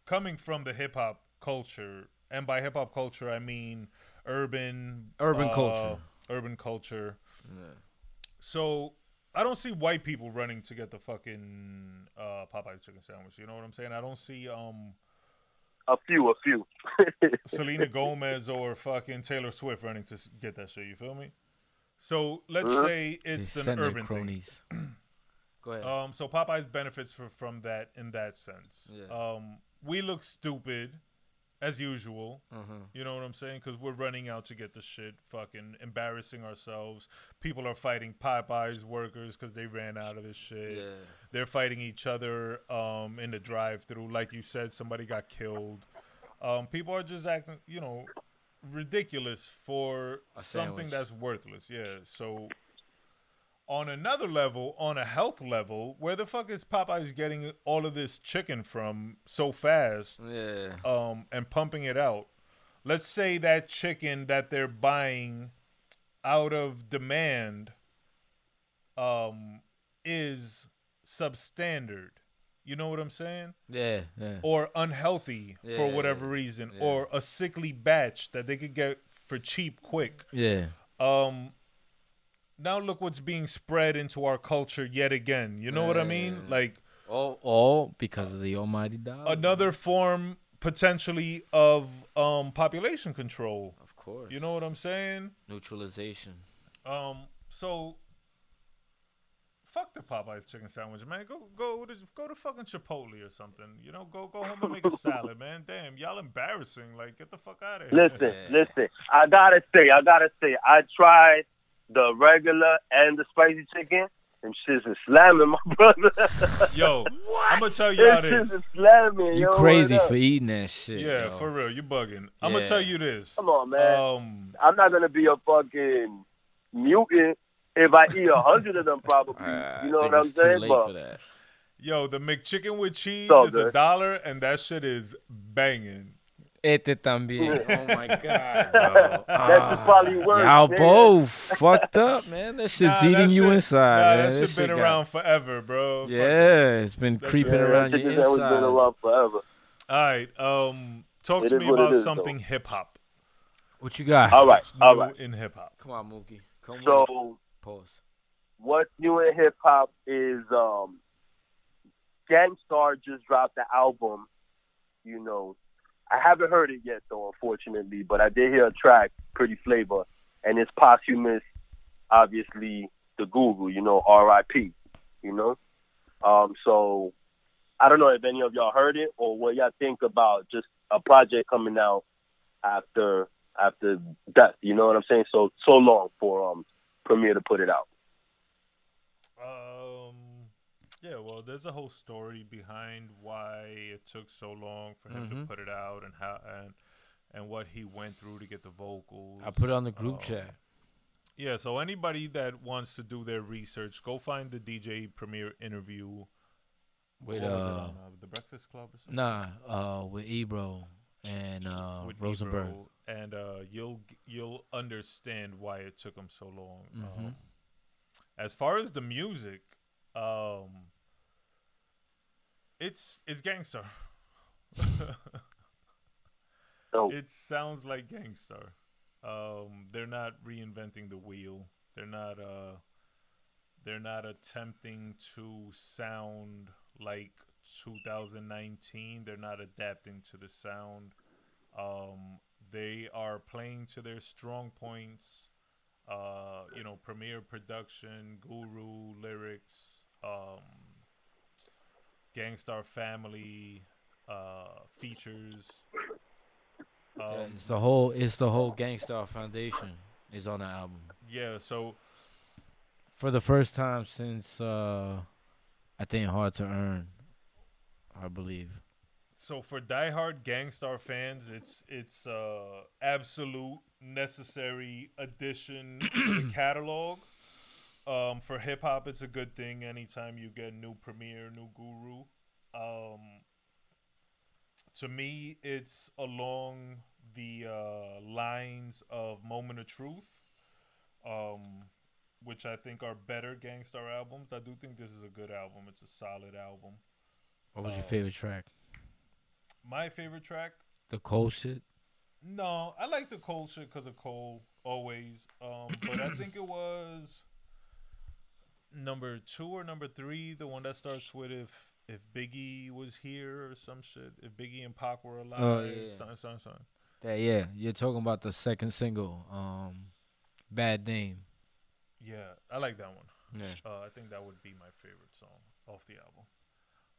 Speaker 5: coming from the hip hop culture, and by hip hop culture, I mean urban,
Speaker 7: Urban
Speaker 5: uh,
Speaker 7: culture.
Speaker 5: urban culture.
Speaker 7: Yeah.
Speaker 5: So I don't see white people running to get the fucking uh, Popeyes chicken sandwich. You know what I'm saying? I don't see um
Speaker 1: A few, a few.
Speaker 5: Selena Gomez or fucking Taylor Swift running to get that shit. You feel me? So let's
Speaker 1: Uh-huh.
Speaker 5: say it's
Speaker 7: They
Speaker 5: an
Speaker 7: send their
Speaker 5: urban thing.
Speaker 7: cronies. Go ahead.
Speaker 5: Um, so Popeyes benefits for, from that in that sense.
Speaker 7: Yeah.
Speaker 5: Um, we look stupid as usual.
Speaker 7: uh-huh.
Speaker 5: You know what I'm saying? Because we're running out to get the shit, fucking embarrassing ourselves. People are fighting Popeyes workers because they ran out of this shit.
Speaker 7: Yeah.
Speaker 5: They're fighting each other um, in the drive-through. Like you said, somebody got killed. Um, people are just acting, you know, ridiculous for
Speaker 7: A
Speaker 5: something
Speaker 7: sandwich.
Speaker 5: that's worthless. Yeah. So on another level, on a health level, where the fuck is Popeyes getting all of this chicken from so fast?
Speaker 7: Yeah.
Speaker 5: um, and pumping it out. Let's say that chicken that they're buying out of demand um, is substandard. You know what I'm saying?
Speaker 7: Yeah. Yeah.
Speaker 5: Or unhealthy for
Speaker 7: Yeah,
Speaker 5: whatever reason,
Speaker 7: yeah.
Speaker 5: or a sickly batch that they could get for cheap, quick.
Speaker 7: Yeah.
Speaker 5: Um, now look what's being spread into our culture yet again. You know what I mean?
Speaker 7: Yeah.
Speaker 5: Like
Speaker 7: All, all because of the almighty dollar.
Speaker 5: another form potentially of um population control.
Speaker 7: Of course.
Speaker 5: You know what I'm saying?
Speaker 7: Neutralization.
Speaker 5: Um so fuck the Popeyes chicken sandwich, man. Go go to go to fucking Chipotle or something. You know, go go home and make a salad, man. Damn, y'all embarrassing. Like get the fuck out of here.
Speaker 1: Listen, listen. I gotta say, I gotta say, I tried the regular and the spicy chicken, them shits is slamming, my brother.
Speaker 5: Yo, I'm gonna tell y'all
Speaker 1: them
Speaker 5: this.
Speaker 1: shits is slamming.
Speaker 7: You
Speaker 1: yo,
Speaker 7: crazy for eating that shit.
Speaker 5: Yeah,
Speaker 7: yo.
Speaker 5: for real, you bugging. I'm gonna tell you this.
Speaker 1: Come on, man.
Speaker 5: Um,
Speaker 1: I'm not gonna be a fucking mutant if I eat a hundred of them. Probably,
Speaker 7: Uh,
Speaker 1: you know what I'm
Speaker 7: it's too
Speaker 1: saying?
Speaker 7: late
Speaker 1: But
Speaker 7: for that.
Speaker 5: yo, the McChicken with cheese
Speaker 1: So
Speaker 5: is a dollar, and that shit is banging.
Speaker 7: Este también. Oh my god, bro.
Speaker 1: That's probably worse,
Speaker 7: Y'all
Speaker 1: nigga.
Speaker 7: both fucked up, man. That shit's
Speaker 5: Nah,
Speaker 7: eating
Speaker 5: that
Speaker 7: you
Speaker 5: shit-
Speaker 7: inside.
Speaker 5: Nah,
Speaker 7: man.
Speaker 5: that shit been
Speaker 7: got-
Speaker 5: around forever, bro. Fuck it.
Speaker 7: Yeah, it's been creeping
Speaker 5: shit-
Speaker 1: yeah,
Speaker 7: around
Speaker 1: that
Speaker 7: your
Speaker 1: shit has been around forever.
Speaker 5: All right. Um, talk
Speaker 1: It
Speaker 5: to me about
Speaker 1: is,
Speaker 5: something hip hop.
Speaker 7: What you got?
Speaker 1: All right, all
Speaker 5: New
Speaker 1: right.
Speaker 5: in hip hop.
Speaker 7: Come on, Mookie. Come with it. Pause.
Speaker 1: what's new in hip hop is um Gang Starr just dropped the album, you know. I haven't heard it yet though, unfortunately, but I did hear a track, Pretty Flavor, and it's posthumous, obviously the Guru, you know, R.I.P. You know? Um so I don't know if any of y'all heard it or what y'all think about just a project coming out after after death. You know what I'm saying? So so long for um Premier to put it out.
Speaker 5: Um, yeah, well, there's a whole story behind why it took so long for him
Speaker 7: Mhm.
Speaker 5: to put it out and how and and what he went through to get the vocals.
Speaker 7: I put it on the group
Speaker 5: Um,
Speaker 7: chat.
Speaker 5: Yeah, so anybody that wants to do their research, go find the DJ Premier interview.
Speaker 7: With
Speaker 5: What was it
Speaker 7: uh,
Speaker 5: on, uh, the Breakfast Club or something.
Speaker 7: nah, uh, with Ebro and uh,
Speaker 5: with
Speaker 7: Rosenberg.
Speaker 5: Ebro, and uh, you'll you'll understand why it took him so long.
Speaker 7: Mhm.
Speaker 5: Um, as far as the music, um, it's it's gangster.
Speaker 1: So
Speaker 5: it sounds like gangster. Um, they're not reinventing the wheel. They're not uh, they're not attempting to sound like 2019. They're not adapting to the sound. Um, they are playing to their strong points. Uh, you know, Premier production, guru lyrics, um, Gang Starr Family uh, features.
Speaker 7: Yeah,
Speaker 5: Um,
Speaker 7: it's the whole. It's the whole Gang Starr Foundation is on the album
Speaker 5: yeah, so
Speaker 7: for the first time since uh, I think Hard to Earn, I believe.
Speaker 5: So for diehard Gang Starr fans, it's it's uh absolute necessary addition to the catalog. Um, for hip hop, it's a good thing anytime you get new Premier, new guru. Um, to me, it's along the uh, lines of Moment of Truth, um, which I think are better Gang Starr albums. I do think this is a good album. It's a solid album.
Speaker 7: What was your
Speaker 5: Uh,
Speaker 7: favorite track?
Speaker 5: My favorite track
Speaker 7: The cold shit.
Speaker 5: No, I like the Cole shit because of Cole always. Um, but I think it was number two or number three, the one that starts with if if Biggie was here or some shit. If Biggie and Pac were alive,
Speaker 7: Oh, yeah.
Speaker 5: something, something, something.
Speaker 7: That yeah, you're talking about the second single, um, Bad Name.
Speaker 5: Yeah, I like that one.
Speaker 7: Yeah.
Speaker 5: Uh, I think that would be my favorite song off the album.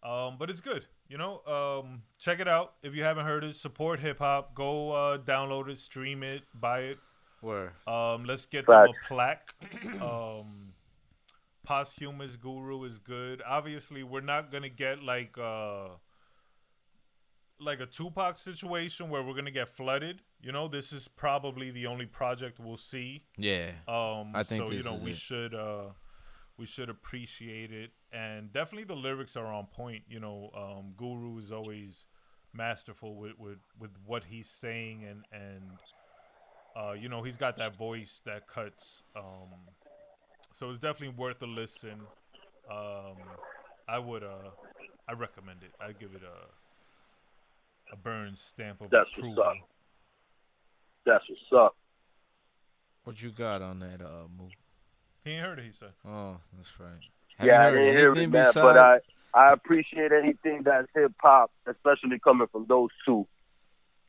Speaker 5: Um, but it's good, you know. Um, check it out if you haven't heard it. Support hip hop. Go uh, download it, stream it, buy it.
Speaker 7: Where?
Speaker 5: Um, let's get
Speaker 1: Facts.
Speaker 5: them a plaque. Um, posthumous guru is good. Obviously, we're not gonna get like uh like a Tupac situation where we're gonna get flooded. You know, this is probably the only project we'll see.
Speaker 7: Yeah.
Speaker 5: Um,
Speaker 7: I think
Speaker 5: so. You know,
Speaker 7: is
Speaker 5: we
Speaker 7: it.
Speaker 5: should uh we should appreciate it, and definitely the lyrics are on point. You know, um, Guru is always masterful with with with what he's saying and and uh, you know, he's got that voice that cuts. Um, so it's definitely worth a listen. Um, I would, uh, I recommend it. I give it a a Burnz stamp of
Speaker 1: That's what's
Speaker 5: approval.
Speaker 1: up. That's what's up.
Speaker 7: What you got on that uh move?
Speaker 5: He ain't heard it. He said.
Speaker 7: Oh, that's right. Have
Speaker 1: yeah,
Speaker 7: you
Speaker 1: I didn't hear
Speaker 7: anything
Speaker 1: it, man, but I I appreciate anything that's hip hop, especially coming from those two.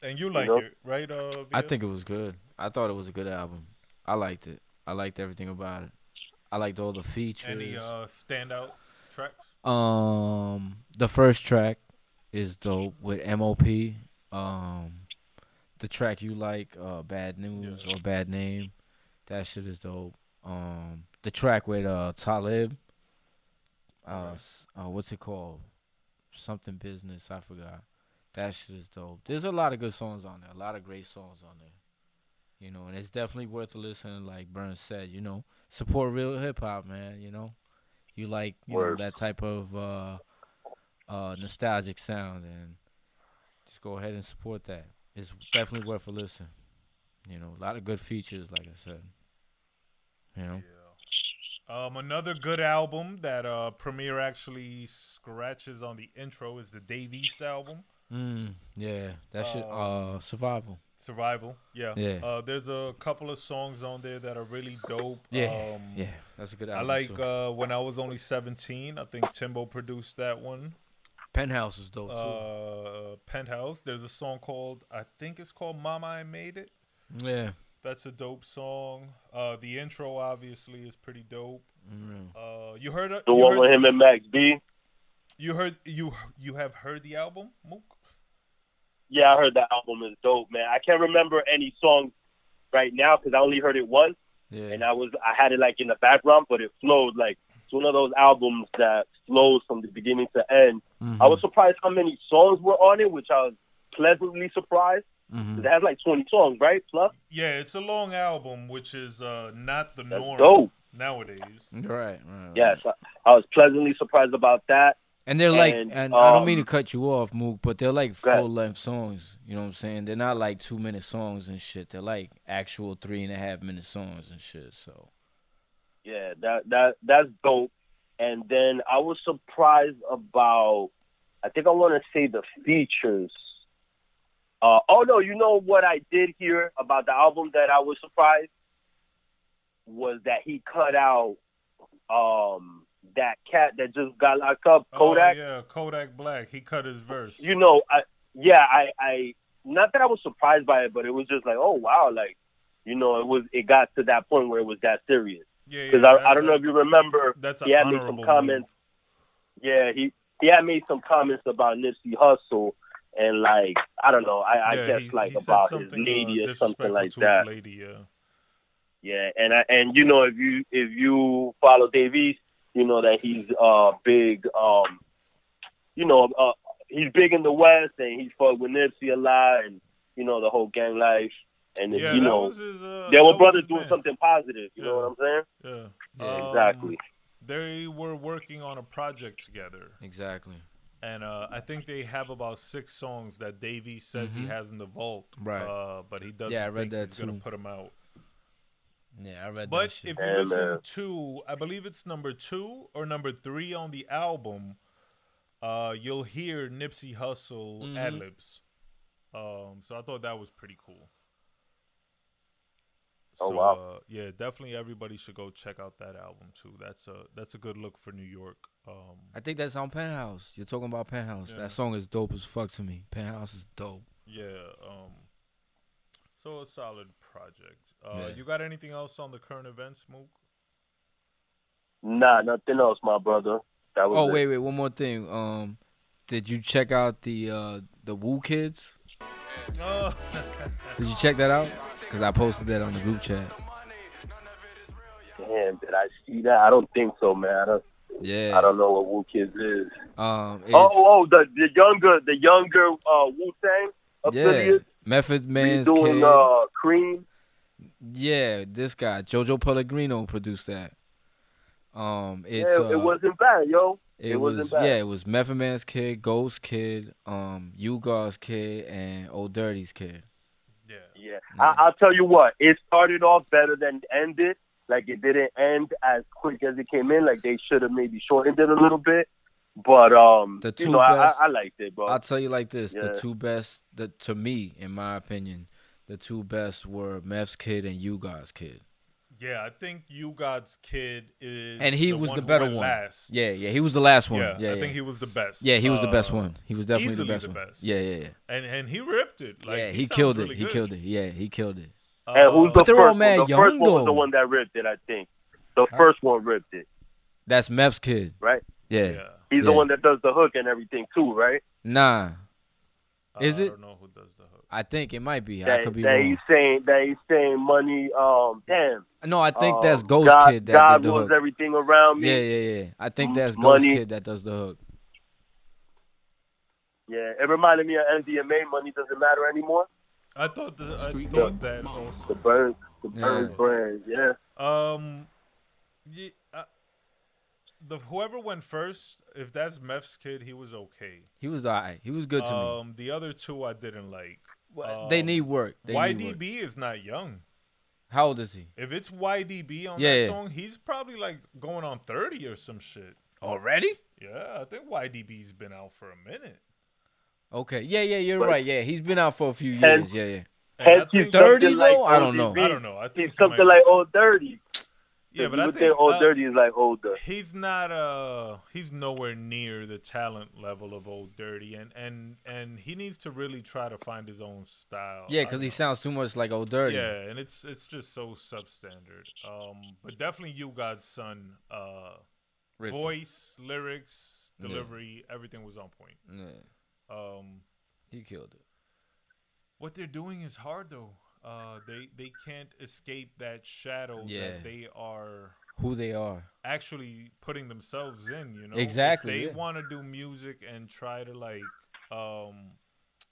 Speaker 5: And you like
Speaker 1: know?
Speaker 5: it, right? Uh,
Speaker 7: I think it was good. I thought it was a good album. I liked it. I liked everything about it. I liked all the features.
Speaker 5: Any uh, standout tracks?
Speaker 7: Um, the first track is dope with MOP. Um, the track you like, uh, Bad News or Bad Name, that shit is dope. Um, the track with uh Talib, Uh, uh, what's it called? Something business. I forgot. That shit is dope. There's a lot of good songs on there. A lot of great songs on there. You know, and it's definitely worth a listen. Like Burnz said, you know, support real hip hop, man. You know, you like you
Speaker 1: Word.
Speaker 7: know that type of uh, uh, nostalgic sound, and just go ahead and support that. It's definitely worth a listen. You know, a lot of good features, like I said. You know,
Speaker 5: Um, another good album that uh, Premier actually scratches on the intro is the Dave East album,
Speaker 7: mm, yeah, that shit.
Speaker 5: Um,
Speaker 7: Uh, survival.
Speaker 5: Survival. Yeah.
Speaker 7: Yeah.
Speaker 5: Uh, there's a couple of songs on there that are really dope.
Speaker 7: Yeah,
Speaker 5: Um,
Speaker 7: yeah, that's a good
Speaker 5: I like uh, when I was only 17. I think Timbo produced that one.
Speaker 7: Penthouse was dope too.
Speaker 5: Uh, Penthouse. There's a song called I think it's called Mama I Made It.
Speaker 7: yeah,
Speaker 5: That's a dope song. Uh, the intro obviously is pretty dope.
Speaker 7: mm,
Speaker 5: Uh, you heard it?
Speaker 1: The
Speaker 5: you
Speaker 1: one
Speaker 5: heard,
Speaker 1: with him and Max B.
Speaker 5: You heard you you have heard the album, Mook?
Speaker 1: Yeah, I heard that album is dope, man. I can't remember any songs right now because I only heard it once,
Speaker 7: yeah,
Speaker 1: and I was I had it like in the background, but it flowed like it's one of those albums that flows from the beginning to end.
Speaker 7: Mhm,
Speaker 1: I was surprised how many songs were on it, which I was pleasantly surprised.
Speaker 7: Mhm.
Speaker 1: It has like 20 songs, right? Plus,
Speaker 5: Yeah, it's a long album, which is uh, not the
Speaker 1: that's
Speaker 5: norm
Speaker 1: dope.
Speaker 5: nowadays.
Speaker 7: Right, right, right.
Speaker 1: Yes, I, I was pleasantly surprised about that.
Speaker 7: And they're like,
Speaker 1: And,
Speaker 7: and I don't mean to
Speaker 1: um,
Speaker 7: cut you off, Mook, but they're like full length songs. You know what I'm saying? They're not like two minute songs and shit. They're like actual three and a half minute songs and shit. So
Speaker 1: Yeah, that that that's dope. And then I was surprised about. I think I want to say the features. Uh, oh no, you know what I did hear about the album that I was surprised was that he cut out um that cat that just got locked up, Kodak.
Speaker 5: Oh, yeah, Kodak Black. He cut his verse.
Speaker 1: You know, I yeah, I I not that I was surprised by it, but it was just like, oh wow, like you know, it was it got to that point where it was that serious.
Speaker 5: yeah,
Speaker 1: Because
Speaker 5: yeah,
Speaker 1: I,
Speaker 5: that-
Speaker 1: I don't know if you remember,
Speaker 5: That's
Speaker 1: he had made some comments. Yeah, he he had made some comments about Nipsey Hussle and like I don't know, I, I guess
Speaker 5: he-
Speaker 1: like
Speaker 5: he
Speaker 1: about his lady
Speaker 5: uh,
Speaker 1: or something like
Speaker 5: to
Speaker 1: that.
Speaker 5: Lady, yeah.
Speaker 1: Yeah, and I and you know if you if you follow Dave East, you know that he's uh big um you know uh he's big in the West and he's fucked with Nipsey a lot and you know the whole gang life and
Speaker 5: Yeah,
Speaker 1: you know
Speaker 5: was his, uh,
Speaker 1: they were brothers doing
Speaker 5: man.
Speaker 1: something positive. You know what I'm saying?
Speaker 5: Yeah,
Speaker 7: Yeah,
Speaker 5: Um,
Speaker 1: exactly.
Speaker 5: They were working on a project together,
Speaker 7: exactly.
Speaker 5: And uh, I think they have about six songs that Davey says he
Speaker 7: Mhm.
Speaker 5: has in the vault.
Speaker 7: Right.
Speaker 5: Uh, but he doesn't
Speaker 7: Yeah, I read
Speaker 5: think
Speaker 7: that
Speaker 5: he's gonna put them out.
Speaker 7: Yeah, I read that
Speaker 5: But if you
Speaker 1: Yeah,
Speaker 5: listen
Speaker 1: man.
Speaker 5: to, I believe it's number two or number three on the album, uh, you'll hear Nipsey Hussle
Speaker 7: Mhm.
Speaker 5: ad libs. Um, so I thought that was pretty cool.
Speaker 1: Oh, wow.
Speaker 5: Uh, yeah, definitely everybody should go check out that album too. That's a that's a good look for New York. Um,
Speaker 7: I think that's on Penthouse. You're talking about Penthouse.
Speaker 5: Yeah.
Speaker 7: That song is dope as fuck to me. Penthouse is dope.
Speaker 5: yeah. Um, so a solid project. Uh,
Speaker 7: Yeah.
Speaker 5: You got anything else on the current events, Mook?
Speaker 1: Nah, nothing else, my brother. That was
Speaker 7: Oh
Speaker 1: it.
Speaker 7: wait, wait, one more thing. Um, did you check out the uh the Wu Kids?
Speaker 5: Oh.
Speaker 7: Did you check that out? Cause I posted that on the group chat.
Speaker 1: Damn, did I see that? I don't think so, man. I don't,
Speaker 7: Yeah.
Speaker 1: I don't know what Wu Kids is.
Speaker 7: Um, it's,
Speaker 1: Oh, oh, the the younger the younger uh, Wu Tang
Speaker 7: yeah, Method Man's
Speaker 1: doing
Speaker 7: kid.
Speaker 1: uh, Cream.
Speaker 7: yeah, this guy Jojo Pellegrino produced that. Um, it's
Speaker 1: yeah,
Speaker 7: uh,
Speaker 1: it wasn't bad, yo.
Speaker 7: It,
Speaker 1: It
Speaker 7: was
Speaker 1: wasn't bad.
Speaker 7: yeah, it was Method Man's kid, Ghost kid, um, U-God's kid, and Old Dirty's kid.
Speaker 5: Yeah.
Speaker 1: Yeah,
Speaker 7: Yeah.
Speaker 1: I, I'll tell you what. It started off better than ended. Like it didn't end as quick as it came in. Like they should have maybe shortened it a little bit. But um,
Speaker 7: The
Speaker 1: you
Speaker 7: two
Speaker 1: know, I,
Speaker 7: best-
Speaker 1: I, I liked it, bro.
Speaker 7: I'll tell you like this:
Speaker 1: Yeah.
Speaker 7: the two best, the to me, in my opinion, the two best were Meth's kid and U-God's kid.
Speaker 5: Yeah, I think U-God's Kid is
Speaker 7: And he
Speaker 5: the
Speaker 7: was
Speaker 5: one
Speaker 7: the better one.
Speaker 5: Last.
Speaker 7: Yeah, yeah, he was the last one.
Speaker 5: Yeah,
Speaker 7: Yeah, yeah,
Speaker 5: I think he was the best.
Speaker 7: yeah, he was the best
Speaker 5: Uh,
Speaker 7: one. He was definitely the best
Speaker 5: the
Speaker 7: one.
Speaker 5: best.
Speaker 7: Yeah, yeah, yeah.
Speaker 5: and and he ripped it. Like
Speaker 7: yeah,
Speaker 5: he,
Speaker 7: he,
Speaker 5: sounds
Speaker 7: killed
Speaker 5: really
Speaker 7: it. He
Speaker 5: good.
Speaker 7: killed it. Yeah, he killed it.
Speaker 1: And who's
Speaker 5: Uh,
Speaker 1: the
Speaker 7: But they're
Speaker 1: first
Speaker 7: all mad
Speaker 1: one? The
Speaker 7: young,
Speaker 1: first one was the one that ripped it. I think the first one ripped it.
Speaker 7: That's Meth's kid.
Speaker 1: Right.
Speaker 7: Yeah.
Speaker 5: yeah.
Speaker 1: He's the one that does the hook and everything too, right?
Speaker 7: Nah.
Speaker 5: Uh,
Speaker 7: Is
Speaker 5: I
Speaker 7: it?
Speaker 5: don't know who does the hook.
Speaker 7: I think it might be. I
Speaker 1: That,
Speaker 7: could be
Speaker 1: that
Speaker 7: wrong.
Speaker 1: he's saying that he's saying money. Um, damn.
Speaker 7: No, I think that's
Speaker 1: um,
Speaker 7: Ghost
Speaker 1: God,
Speaker 7: Kid that
Speaker 1: God
Speaker 7: did the
Speaker 1: was
Speaker 7: hook.
Speaker 1: everything around me.
Speaker 7: Yeah, yeah, yeah. I think
Speaker 1: M-
Speaker 7: that's Ghost
Speaker 1: money.
Speaker 7: Kid that does the hook.
Speaker 1: Yeah, it reminded me of MDMA. Money doesn't matter anymore.
Speaker 5: I thought the, I
Speaker 1: Street
Speaker 5: thought that also.
Speaker 1: The Burnz, the
Speaker 7: Yeah.
Speaker 1: Brand. Yeah.
Speaker 5: Um, yeah, uh, the whoever went first, if that's Meth's kid, he was okay.
Speaker 7: He was alright. He was good to me.
Speaker 5: Um, the other two I didn't like.
Speaker 7: Well, they
Speaker 5: Um,
Speaker 7: need work. They need work.
Speaker 5: YDB is not young.
Speaker 7: How old is he?
Speaker 5: If it's YDB on
Speaker 7: Yeah,
Speaker 5: that
Speaker 7: yeah.
Speaker 5: song, he's probably like going on thirty or some shit.
Speaker 7: Already?
Speaker 5: Yeah, I think YDB's been out for a minute.
Speaker 7: Okay. Yeah, yeah, you're
Speaker 1: But-
Speaker 7: right. Yeah, he's been out for a few
Speaker 1: And-
Speaker 7: years. Yeah, yeah.
Speaker 5: And I
Speaker 1: Hence, he's
Speaker 5: think-
Speaker 7: 30
Speaker 1: something like
Speaker 7: though? I don't know.
Speaker 5: I don't know. I think
Speaker 1: He's something like old dirty.
Speaker 5: Yeah, but
Speaker 1: you
Speaker 5: I
Speaker 1: would
Speaker 5: think
Speaker 1: think old
Speaker 5: uh,
Speaker 1: dirty is like older.
Speaker 5: he's not uh he's nowhere near the talent level of old dirty and and and he needs to really try to find his own style
Speaker 7: Yeah, because he
Speaker 5: don't
Speaker 7: sounds too much like old dirty.
Speaker 5: yeah and it's it's just so substandard um but definitely U-God's son uh
Speaker 7: Ripped it.
Speaker 5: voice lyrics
Speaker 7: Yeah.
Speaker 5: delivery everything was on point
Speaker 7: Yeah,
Speaker 5: um
Speaker 7: he killed it.
Speaker 5: what they're doing is hard though uh they they can't escape that shadow
Speaker 7: Yeah.
Speaker 5: that they are
Speaker 7: Who they are.
Speaker 5: actually putting themselves in, you know.
Speaker 7: Exactly,
Speaker 5: If they
Speaker 7: yeah.
Speaker 5: want to do music and try to like um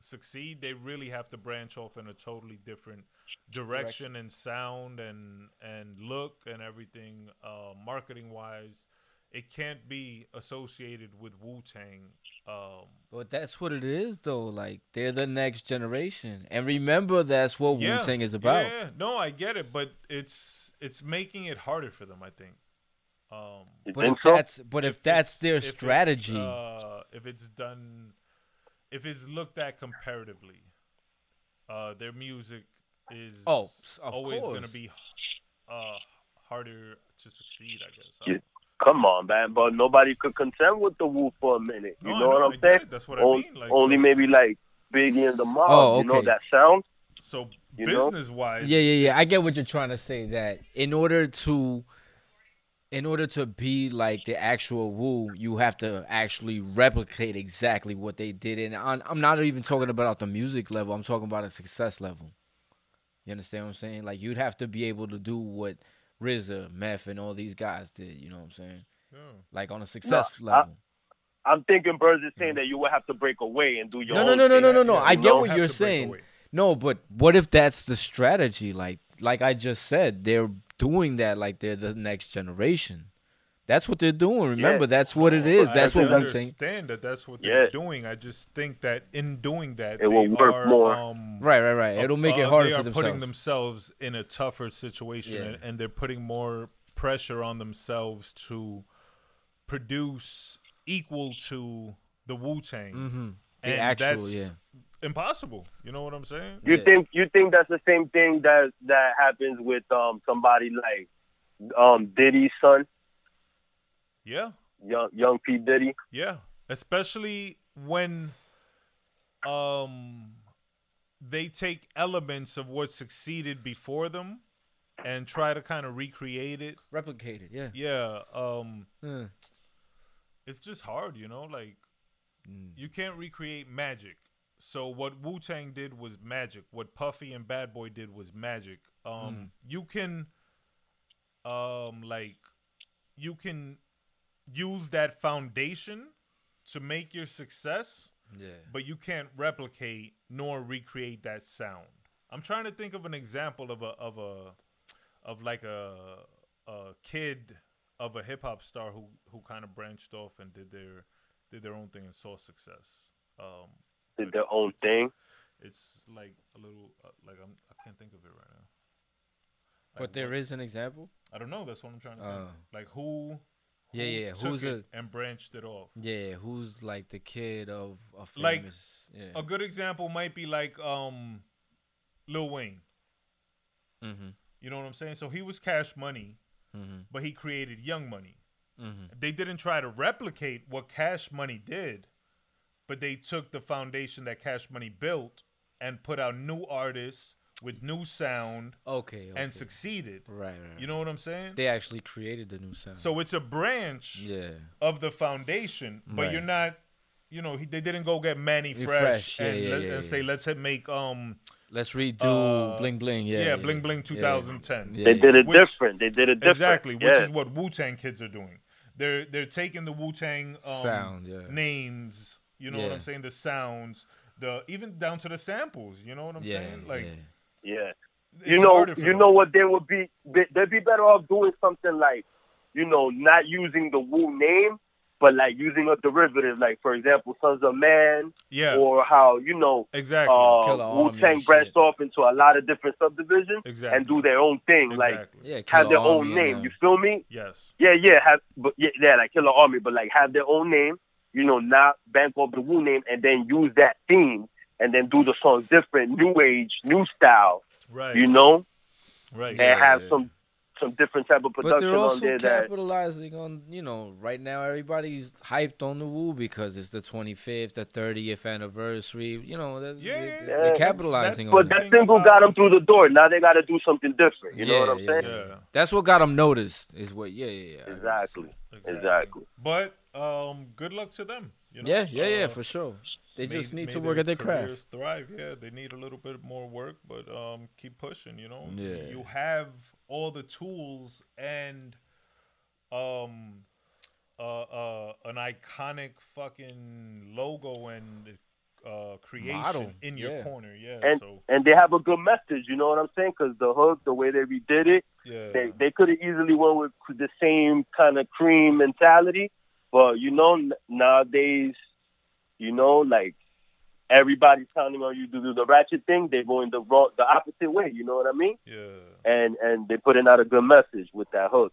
Speaker 5: succeed, they really have to branch off in a totally different direction and sound and and look and everything uh marketing wise. It can't be associated with Wu-Tang. Um
Speaker 7: But that's what it is, though. Like they're the next generation, and remember that's what
Speaker 5: yeah,
Speaker 7: Wu Tang is about.
Speaker 5: Yeah, yeah. no, I get it, but it's it's making it harder for them, I think. Um
Speaker 7: But
Speaker 1: think
Speaker 7: if
Speaker 1: so?
Speaker 7: that's but if, that's their
Speaker 5: if it's,
Speaker 7: strategy,
Speaker 5: uh, if it's done, if it's looked at comparatively, uh, their music is
Speaker 7: Oh,
Speaker 5: always going to be uh, harder to succeed, I guess.
Speaker 1: Yeah. Come on, man. But nobody could contend with the Wu for a minute. You
Speaker 5: No,
Speaker 1: know,
Speaker 5: know,
Speaker 1: what
Speaker 5: I
Speaker 1: I'm
Speaker 5: get
Speaker 1: saying?
Speaker 5: it. That's what I mean, like,
Speaker 1: only
Speaker 5: so-
Speaker 1: maybe like Biggie and the Mob.
Speaker 7: Oh, okay.
Speaker 1: You know that sound?
Speaker 5: So
Speaker 1: You know?
Speaker 5: business wise,
Speaker 7: yeah, yeah, yeah. I get what you're trying to say. That in order to, in order to be like the actual Wu, you have to actually replicate exactly what they did. And I'm, I'm not even talking about the music level. I'm talking about a success level. You understand what I'm saying? Like you'd have to be able to do what RZA, Meth, and all these guys did. You know what I'm saying?
Speaker 5: Yeah.
Speaker 7: Like on a success
Speaker 1: I-
Speaker 7: level.
Speaker 1: I'm thinking Burnz is saying that you would have to break away and do your
Speaker 7: Mm-hmm. No,
Speaker 1: own
Speaker 7: no, no, no,
Speaker 1: thing.
Speaker 7: no, no, no. I get what you're saying. No, but what if that's the strategy? Like, like I just said, they're doing that. Like they're the next generation. That's what they're doing. Remember, that's what it is.
Speaker 5: I
Speaker 7: That's what
Speaker 5: can
Speaker 7: Wu Tang.
Speaker 5: understand that that's what they're doing. I just think that in doing that,
Speaker 1: It will work
Speaker 5: are,
Speaker 1: more.
Speaker 5: Um,
Speaker 7: Right, right, right. It'll make it
Speaker 5: uh,
Speaker 7: harder
Speaker 5: they
Speaker 7: for
Speaker 5: are putting
Speaker 7: themselves.
Speaker 5: themselves in a tougher situation,
Speaker 7: Yeah.
Speaker 5: and, and they're putting more pressure on themselves to produce equal to the Wu Tang.
Speaker 7: Mm-hmm. The
Speaker 5: And
Speaker 7: actual,
Speaker 5: that's
Speaker 7: yeah.
Speaker 5: impossible. You know what I'm saying?
Speaker 1: You
Speaker 7: Yeah.
Speaker 1: think you think that's the same thing that that happens with um somebody like um Diddy's son,
Speaker 5: Yeah,
Speaker 1: young young P Diddy.
Speaker 5: yeah. Especially when um they take elements of what succeeded before them and try to kind of recreate it.
Speaker 7: Replicate it. Yeah.
Speaker 5: Yeah, um
Speaker 7: Yeah.
Speaker 5: it's just hard, you know, like
Speaker 7: Mm.
Speaker 5: you can't recreate magic. So what Wu Tang did was magic. What Puffy and Bad Boy did was magic. Um,
Speaker 7: Mm.
Speaker 5: you can, um, like, you can use that foundation to make your success,
Speaker 7: Yeah.
Speaker 5: but you can't replicate nor recreate that sound. I'm trying to think of an example of a of a of like a a kid of a hip hop star who who kind of branched off and did their did their own thing and saw success. Um,
Speaker 1: Did their own thing.
Speaker 5: it's like a little uh, like I'm I can't think of it right now.
Speaker 7: But
Speaker 5: Like,
Speaker 7: there
Speaker 5: what-
Speaker 7: is an example.
Speaker 5: I don't know. That's what I'm trying to think.
Speaker 7: Uh,
Speaker 5: Like who?
Speaker 7: Yeah, yeah, who's
Speaker 5: it
Speaker 7: a-
Speaker 5: and branched it off?
Speaker 7: Yeah. Who's like the kid of a
Speaker 5: Like,
Speaker 7: famous? yeah.
Speaker 5: A good example might be like um, Lil Wayne.
Speaker 7: Mm-hmm.
Speaker 5: You know what I'm saying? So he was Cash Money,
Speaker 7: Mm-hmm.
Speaker 5: but he created Young Money.
Speaker 7: Mm-hmm.
Speaker 5: They didn't try to replicate what Cash Money did, but they took the foundation that Cash Money built and put out new artists with new sound
Speaker 7: Okay, okay.
Speaker 5: and succeeded.
Speaker 7: Right, right.
Speaker 5: You know what I'm saying?
Speaker 7: They actually created the new sound.
Speaker 5: So it's a branch
Speaker 7: yeah.
Speaker 5: of the foundation, but
Speaker 7: Right.
Speaker 5: you're not you know, he, they didn't go get
Speaker 7: Mannie
Speaker 5: Fresh,
Speaker 7: Fresh, yeah,
Speaker 5: and,
Speaker 7: yeah,
Speaker 5: let,
Speaker 7: yeah,
Speaker 5: and
Speaker 7: yeah.
Speaker 5: say let's make um
Speaker 7: Let's redo
Speaker 5: uh,
Speaker 7: Bling Bling. Yeah,
Speaker 5: yeah, Bling Bling 2010.
Speaker 7: Yeah,
Speaker 1: They did it
Speaker 5: Which-
Speaker 1: different. They did it different.
Speaker 5: exactly, which
Speaker 1: yeah.
Speaker 5: is what Wu Tang kids are doing. They're they're taking the Wu Tang um,
Speaker 7: Sound, yeah.
Speaker 5: names. You know what I'm saying? The sounds, the even down to the samples. You know what I'm
Speaker 7: Yeah,
Speaker 5: saying? Like
Speaker 7: yeah.
Speaker 1: yeah.
Speaker 5: it's
Speaker 1: you know, you know what they would be. they- They'd be better off doing something like, you know, not using the Wu name, but like using a derivative, like for example, Sunz of Man,
Speaker 5: Yeah,
Speaker 1: or how you know,
Speaker 5: exactly,
Speaker 1: uh, Wu Tang
Speaker 7: and
Speaker 1: branched off into a lot of different subdivisions
Speaker 5: exactly,
Speaker 1: and do their own thing, like.
Speaker 7: Yeah,
Speaker 1: have their
Speaker 7: Army
Speaker 1: own
Speaker 7: and,
Speaker 1: name. You feel me?
Speaker 5: yes,
Speaker 1: Yeah, yeah, have but yeah, yeah, like Killer Army, but like have their own name, you know, not bank off the Wu name, and then use that theme, and then do the song different, new age, new style,
Speaker 5: right,
Speaker 1: you know,
Speaker 5: right.
Speaker 1: and
Speaker 7: Yeah,
Speaker 1: have
Speaker 7: yeah.
Speaker 1: some some different type of
Speaker 7: But
Speaker 1: production
Speaker 7: they're
Speaker 1: on
Speaker 7: also
Speaker 1: there that
Speaker 7: capitalizing on, you know, right now everybody's hyped on the Wu because it's the 25th, the 30th anniversary. You know, they're,
Speaker 5: Yeah,
Speaker 7: they're,
Speaker 5: yeah,
Speaker 7: they're
Speaker 1: yeah. That's-
Speaker 7: capitalizing
Speaker 5: that's
Speaker 7: on
Speaker 1: But
Speaker 7: it.
Speaker 1: that single got them through the door. Now they got to do something different. You know what I'm
Speaker 7: Yeah,
Speaker 1: saying?
Speaker 5: yeah,
Speaker 7: That's what got them noticed. Is what? Yeah, yeah, yeah.
Speaker 1: Exactly.
Speaker 5: exactly.
Speaker 1: Exactly.
Speaker 5: But um, good luck to them. You know?
Speaker 7: Yeah, yeah, yeah,
Speaker 5: Uh,
Speaker 7: for sure. They
Speaker 5: may-
Speaker 7: just need to work at their craft.
Speaker 5: Thrive, yeah. They need a little bit more work, but um, keep pushing. You know,
Speaker 7: Yeah.
Speaker 5: you have all the tools and um, uh, uh, an iconic fucking logo and uh, creation
Speaker 7: Model,
Speaker 5: in your
Speaker 7: yeah.
Speaker 5: corner. Yeah,
Speaker 1: And
Speaker 5: so
Speaker 1: and they have a good message. You know what I'm saying? Because the hook, the way they redid it,
Speaker 5: yeah,
Speaker 1: they they could have easily went with the same kind of cream mentality. But you know, nowadays, you know, like everybody's counting on you to do the ratchet thing. They're going the wrong, the opposite way. You know what I mean?
Speaker 5: yeah,
Speaker 1: And and they're putting out a good message with that hook.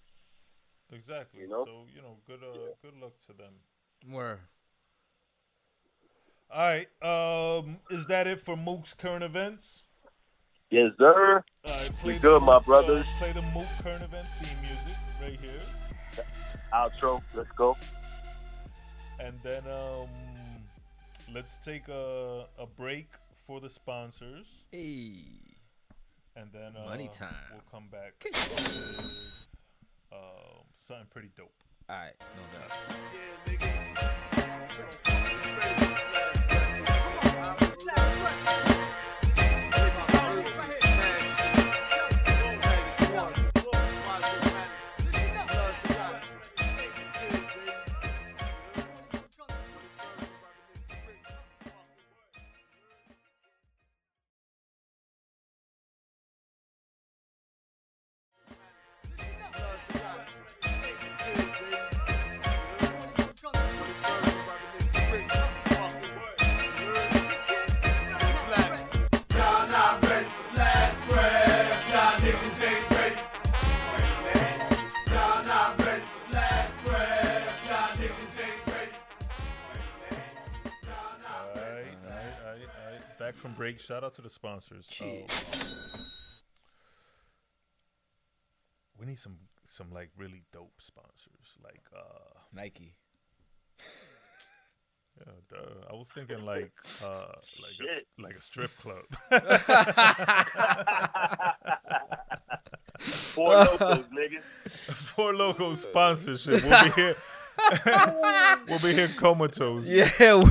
Speaker 5: exactly.
Speaker 1: You know?
Speaker 5: So you know, good uh, good luck to them.
Speaker 7: Where?
Speaker 5: All right, um, is that it for Mook's current events?
Speaker 1: Yes, sir.
Speaker 5: All right,
Speaker 1: We
Speaker 5: play
Speaker 1: good,
Speaker 5: the,
Speaker 1: my
Speaker 5: uh,
Speaker 1: brothers.
Speaker 5: play the Mook current event theme music right here.
Speaker 1: Outro. Let's go.
Speaker 5: And then um, let's take a, a break for the sponsors.
Speaker 7: Hey.
Speaker 5: And then uh,
Speaker 7: Money time.
Speaker 5: we'll come back with um, something pretty dope.
Speaker 7: All right, no doubt.
Speaker 5: All Shout out to the sponsors.
Speaker 7: Cheers.
Speaker 5: Um, we need some some like really dope sponsors. Like uh
Speaker 7: Nike.
Speaker 5: yeah, duh. I was thinking like uh like a, s-
Speaker 1: Shit.
Speaker 5: like a strip club.
Speaker 1: Four locals, nigga.
Speaker 5: For local sponsorship. We'll be here. we'll be here comatose.
Speaker 7: Yeah,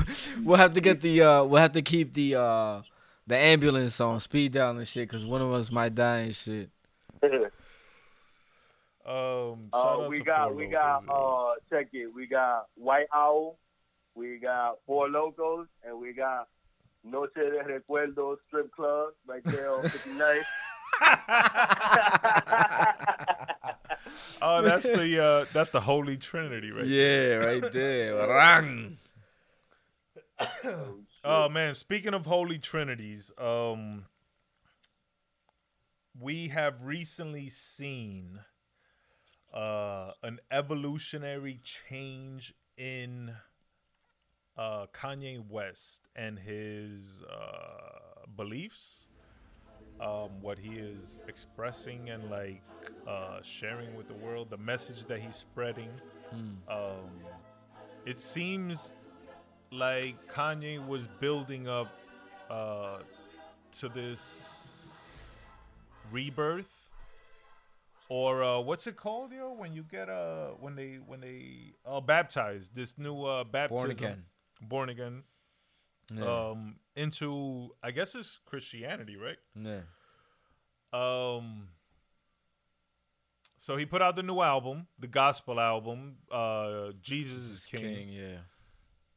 Speaker 7: we'll have to get the uh, we'll have to keep the uh, the ambulance on speed down and shit, cause one of us might die and shit.
Speaker 5: Um, shout
Speaker 1: Uh,
Speaker 5: out
Speaker 1: we
Speaker 5: to
Speaker 1: got we got
Speaker 5: yeah.
Speaker 1: uh check it. We got White Owl, we got Four Lokos, and we got Noche de Recuerdos Strip Club right there on 59.
Speaker 5: oh, that's the uh, that's the Holy Trinity, right? There.
Speaker 7: Yeah, right there. Rang.
Speaker 5: Oh man, speaking of holy trinities, um we have recently seen uh an evolutionary change in uh Kanye West and his uh beliefs um what he is expressing and like uh sharing with the world the message that he's spreading. Um it seems like Kanye was building up uh, to this rebirth, or uh, what's it called, yo? When you get uh, when they when they uh, baptized this new uh, baptism.
Speaker 7: again.
Speaker 5: born again,
Speaker 7: Yeah.
Speaker 5: um, into I guess it's Christianity, right?
Speaker 7: yeah.
Speaker 5: Um, so he put out the new album, the gospel album, uh, Jesus is King,
Speaker 7: yeah.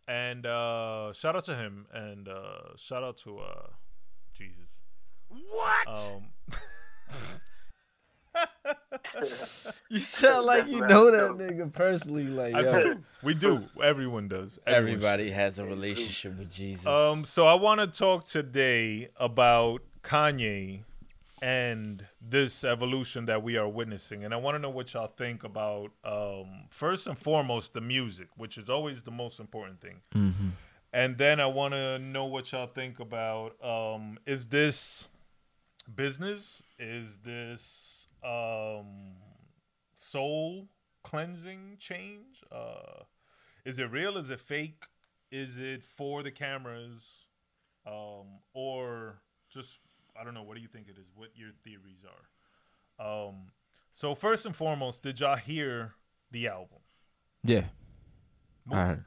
Speaker 5: And uh, shout out to him, and uh, shout out to uh, Jesus. What? Um,
Speaker 7: You sound like you know that nigga personally. Like, yo,
Speaker 5: do. We do. Everyone does. Everyone
Speaker 7: everybody has a relationship with Jesus.
Speaker 5: Um, so I want to talk today about Kanye and this evolution that we are witnessing, and I want to know what y'all think about um, first and foremost the music, which is always the most important thing,
Speaker 7: Mhm.
Speaker 5: and then I want to know what y'all think about um, is this business? Is this um, soul cleansing change? Uh, is it real? Is it fake? Is it for the cameras? Um, or just I don't know. What do you think it is? What your theories are? Um, so first and foremost, did y'all hear the album?
Speaker 7: yeah.
Speaker 5: Mook,
Speaker 7: I heard.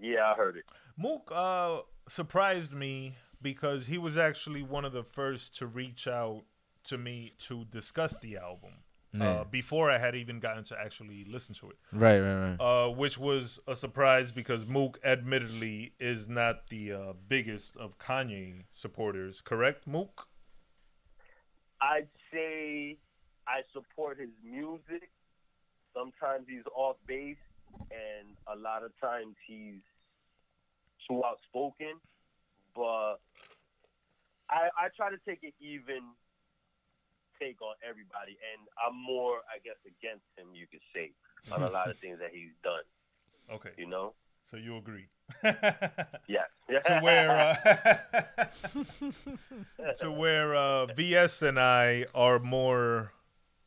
Speaker 1: Yeah, I heard it.
Speaker 5: Mook uh, surprised me because he was actually one of the first to reach out to me to discuss the album
Speaker 7: Yeah.
Speaker 5: Uh, before I had even gotten to actually listen to it.
Speaker 7: Right, right, right.
Speaker 5: uh, which was a surprise because Mook admittedly is not the uh, biggest of Kanye supporters. Correct, Mook?
Speaker 1: I'd say I support his music. Sometimes he's off base, and a lot of times he's too outspoken. But I, I try to take it even take on everybody, and I'm more, I guess, against him. You could say on a lot of things that he's done.
Speaker 5: Okay,
Speaker 1: You know?
Speaker 5: so you agree.
Speaker 1: Yes.
Speaker 5: to where uh, to where uh, VS and I are more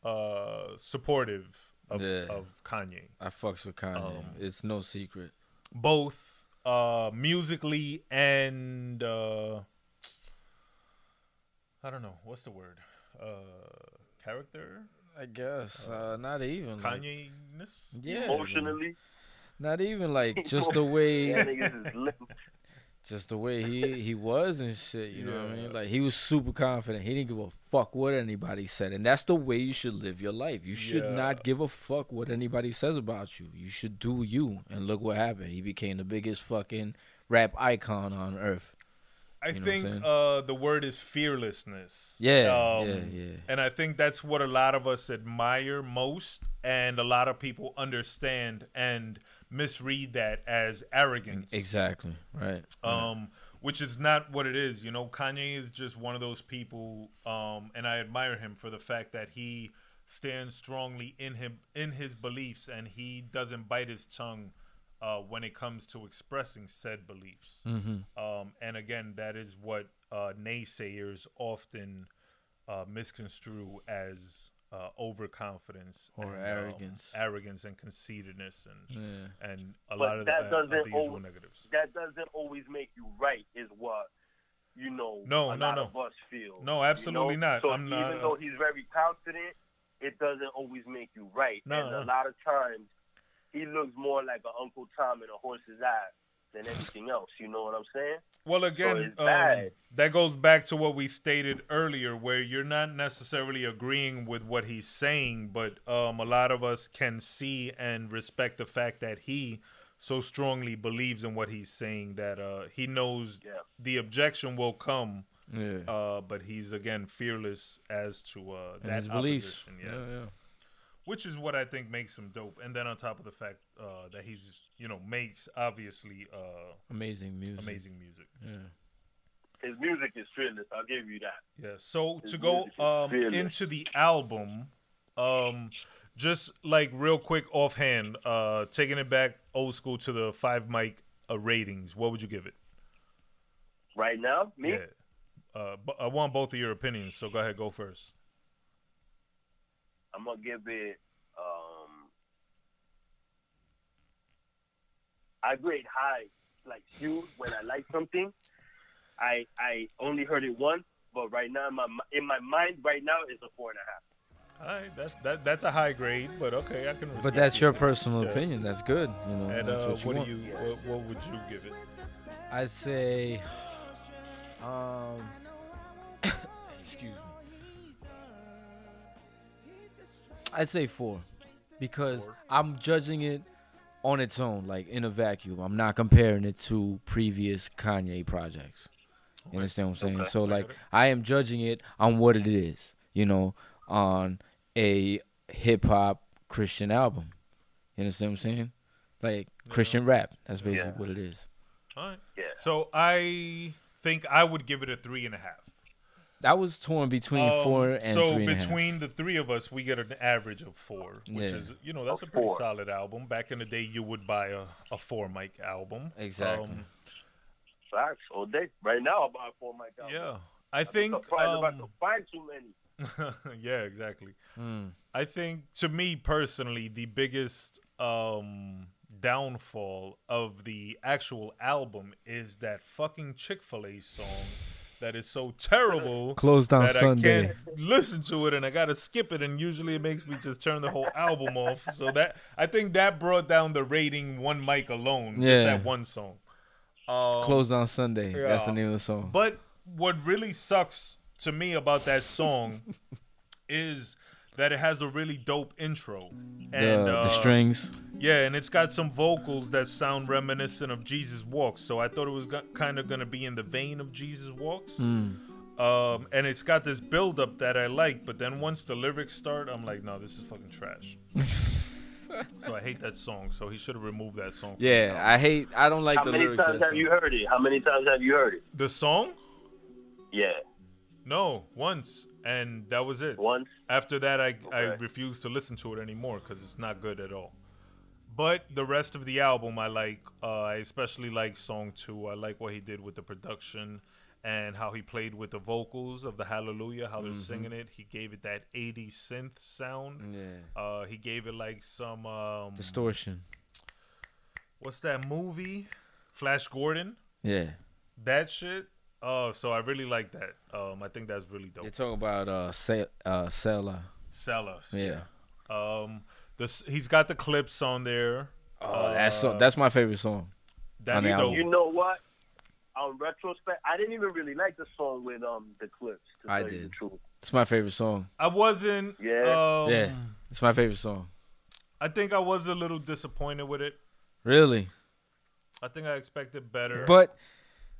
Speaker 5: uh, supportive of,
Speaker 7: Yeah.
Speaker 5: of Kanye.
Speaker 7: I fucks with Kanye.
Speaker 5: Um,
Speaker 7: it's no secret.
Speaker 5: both uh musically and uh I don't know what's the word uh character
Speaker 7: I guess. Uh, not even.
Speaker 5: Kanye ness
Speaker 7: yeah.
Speaker 1: Emotionally,
Speaker 7: Not even like just the way
Speaker 1: yeah, niggas is lit.
Speaker 7: just the way he he was and shit. You know what I mean? Like he was super confident. He didn't give a fuck what anybody said, and that's the way you should live your life. You should
Speaker 5: Yeah.
Speaker 7: not give a fuck what anybody says about you. You should do you. And look what happened. He became the biggest fucking rap icon on earth.
Speaker 5: I
Speaker 7: You know
Speaker 5: think uh the word is fearlessness
Speaker 7: Yeah,
Speaker 5: Um,
Speaker 7: yeah, yeah.
Speaker 5: and I think that's what a lot of us admire most and a lot of people understand and misread that as arrogance
Speaker 7: Exactly. Right.
Speaker 5: um, which is not what it is. You know, Kanye is just one of those people, um, and I admire him for the fact that he stands strongly in him in his beliefs, and he doesn't bite his tongue uh, when it comes to expressing said beliefs.
Speaker 7: mm-hmm.
Speaker 5: Um, and again, that is what uh, naysayers often uh, misconstrue as uh, overconfidence
Speaker 7: Or
Speaker 5: and, um,
Speaker 7: arrogance.
Speaker 5: arrogance and conceitedness, and
Speaker 7: Yeah.
Speaker 5: and a
Speaker 1: But
Speaker 5: lot of, the,
Speaker 1: that
Speaker 5: of
Speaker 1: doesn't
Speaker 5: the usual
Speaker 1: al-
Speaker 5: negatives.
Speaker 1: that doesn't always make you right, is what you know.
Speaker 5: No,
Speaker 1: a
Speaker 5: no,
Speaker 1: lot
Speaker 5: no.
Speaker 1: of us feel.
Speaker 5: No,
Speaker 1: you
Speaker 5: absolutely
Speaker 1: know?
Speaker 5: not.
Speaker 1: So
Speaker 5: I'm
Speaker 1: even
Speaker 5: not, uh,
Speaker 1: though he's very confident, it doesn't always make you right.
Speaker 5: No,
Speaker 1: and
Speaker 5: no.
Speaker 1: a lot of times, he looks more like an Uncle Tom in a horse's eye than anything else. You know what I'm saying?
Speaker 5: Well, again,
Speaker 1: it's
Speaker 5: um, that goes back to what we stated earlier, where you're not necessarily agreeing with what he's saying, but um, a lot of us can see and respect the fact that he so strongly believes in what he's saying that uh, he knows
Speaker 1: Yeah.
Speaker 5: the objection will come,
Speaker 7: Yeah.
Speaker 5: uh, but he's again fearless as to uh, that
Speaker 7: his beliefs.
Speaker 5: opposition.
Speaker 7: Yeah, yeah.
Speaker 5: Which is what I think makes him dope. And then on top of the fact uh, that he's you know makes obviously uh,
Speaker 7: Amazing music.
Speaker 5: amazing music.
Speaker 7: Yeah.
Speaker 1: His music is fearless. I'll give you that.
Speaker 5: Yeah. So
Speaker 1: His
Speaker 5: to go um, into the album, um, just like real quick offhand, uh, taking it back old school to the five mic uh, ratings, what would you give it?
Speaker 1: Right now, me,
Speaker 5: Yeah. Uh, but I want both of your opinions, so go ahead, go first.
Speaker 1: I'm gonna give it. Um, I grade high, like you, when I like something. I I only heard it once, but right now in my in my mind right now it's a four and a half.
Speaker 5: All right, that's that that's a high grade, but okay, I can.
Speaker 7: But that's
Speaker 5: it.
Speaker 7: your personal
Speaker 5: Yeah.
Speaker 7: opinion. That's good. You know,
Speaker 5: And
Speaker 7: that's
Speaker 5: uh,
Speaker 7: what you
Speaker 5: what
Speaker 7: want.
Speaker 5: do you what, what would you give it?
Speaker 7: I'd say, um, I'd say four, because
Speaker 5: Four.
Speaker 7: I'm judging it on its own, like in a vacuum. I'm not comparing it to previous Kanye projects. You understand what I'm saying?
Speaker 1: Okay.
Speaker 7: So like. I am judging it on what it is. You know, on a hip hop Christian album. You understand what I'm saying? Like
Speaker 5: Yeah.
Speaker 7: Christian rap. That's basically
Speaker 1: Yeah.
Speaker 7: what it is.
Speaker 5: All right.
Speaker 1: Yeah.
Speaker 5: So I think I would give it a three and a half.
Speaker 7: That was torn between
Speaker 5: Um,
Speaker 7: four and
Speaker 5: so
Speaker 7: three and a half.
Speaker 5: between the three of us, we get an average of four, which
Speaker 7: Yeah.
Speaker 5: is you know that's
Speaker 1: A
Speaker 5: a pretty
Speaker 1: four.
Speaker 5: solid album. Back in the day, you would buy a, a four mic album.
Speaker 7: Exactly.
Speaker 5: Um,
Speaker 1: Facts all day. Right now, I'm buying four mic albums.
Speaker 5: yeah, I
Speaker 1: I'm
Speaker 5: think.
Speaker 1: surprised if I
Speaker 5: um,
Speaker 1: could find too many.
Speaker 5: yeah, exactly.
Speaker 7: Mm.
Speaker 5: I think to me personally, the biggest um, downfall of the actual album is that fucking Chick Fil A song that is so terrible
Speaker 7: Closed on
Speaker 5: that
Speaker 7: Sunday.
Speaker 5: I can't listen to it and I gotta skip it. And usually it makes me just turn the whole album off. So that I think that brought down the rating one mic alone. just
Speaker 7: Yeah.
Speaker 5: that one song. Um,
Speaker 7: Closed on Sunday. That's the name of the song.
Speaker 5: but what really sucks to me about that song is that it has a really dope intro. And
Speaker 7: the
Speaker 5: uh,
Speaker 7: strings.
Speaker 5: Yeah, and it's got some vocals that sound reminiscent of Jesus Walks. So I thought it was kind of going to be in the vein of Jesus Walks.
Speaker 7: Mm.
Speaker 5: Um, and it's got this build up that I like, but then once the lyrics start, I'm like, no, this is fucking trash. so I hate that song. So he should have removed that song. from
Speaker 7: Yeah. I hate. I don't like
Speaker 1: How
Speaker 7: the
Speaker 1: many
Speaker 7: lyrics.
Speaker 1: times
Speaker 7: of that
Speaker 1: have you heard it? How many times have you heard it?
Speaker 5: the song?
Speaker 1: Yeah,
Speaker 5: No, once, and that was it.
Speaker 1: once.
Speaker 5: After that, I I
Speaker 1: Okay.
Speaker 5: refuse to listen to it anymore because it's not good at all. But the rest of the album, I like. Uh, I especially like song two. I like what he did with the production and how he played with the vocals of the Hallelujah, how they're singing it. He gave it that 80s synth sound.
Speaker 7: Yeah.
Speaker 5: Uh, he gave it like some um,
Speaker 7: Distortion.
Speaker 5: what's that movie? Flash Gordon.
Speaker 7: Yeah.
Speaker 5: That shit. Oh, so I really like that. Um, I think that's really dope.
Speaker 7: They talk about uh, Se- uh, Selah.
Speaker 5: Sell us.
Speaker 7: Yeah.
Speaker 5: Um, this he's got the Clipse on there.
Speaker 7: Oh, that's so,
Speaker 5: Uh,
Speaker 7: that's my favorite song.
Speaker 5: That's dope.
Speaker 7: album.
Speaker 1: You know what? On retrospect, I didn't even really like the song with um the Clipse. To
Speaker 7: I did. It's my favorite song.
Speaker 5: I wasn't.
Speaker 1: Yeah.
Speaker 5: Um,
Speaker 7: Yeah. It's my favorite song.
Speaker 5: I think I was a little disappointed with it.
Speaker 7: Really.
Speaker 5: I think I expected better.
Speaker 7: But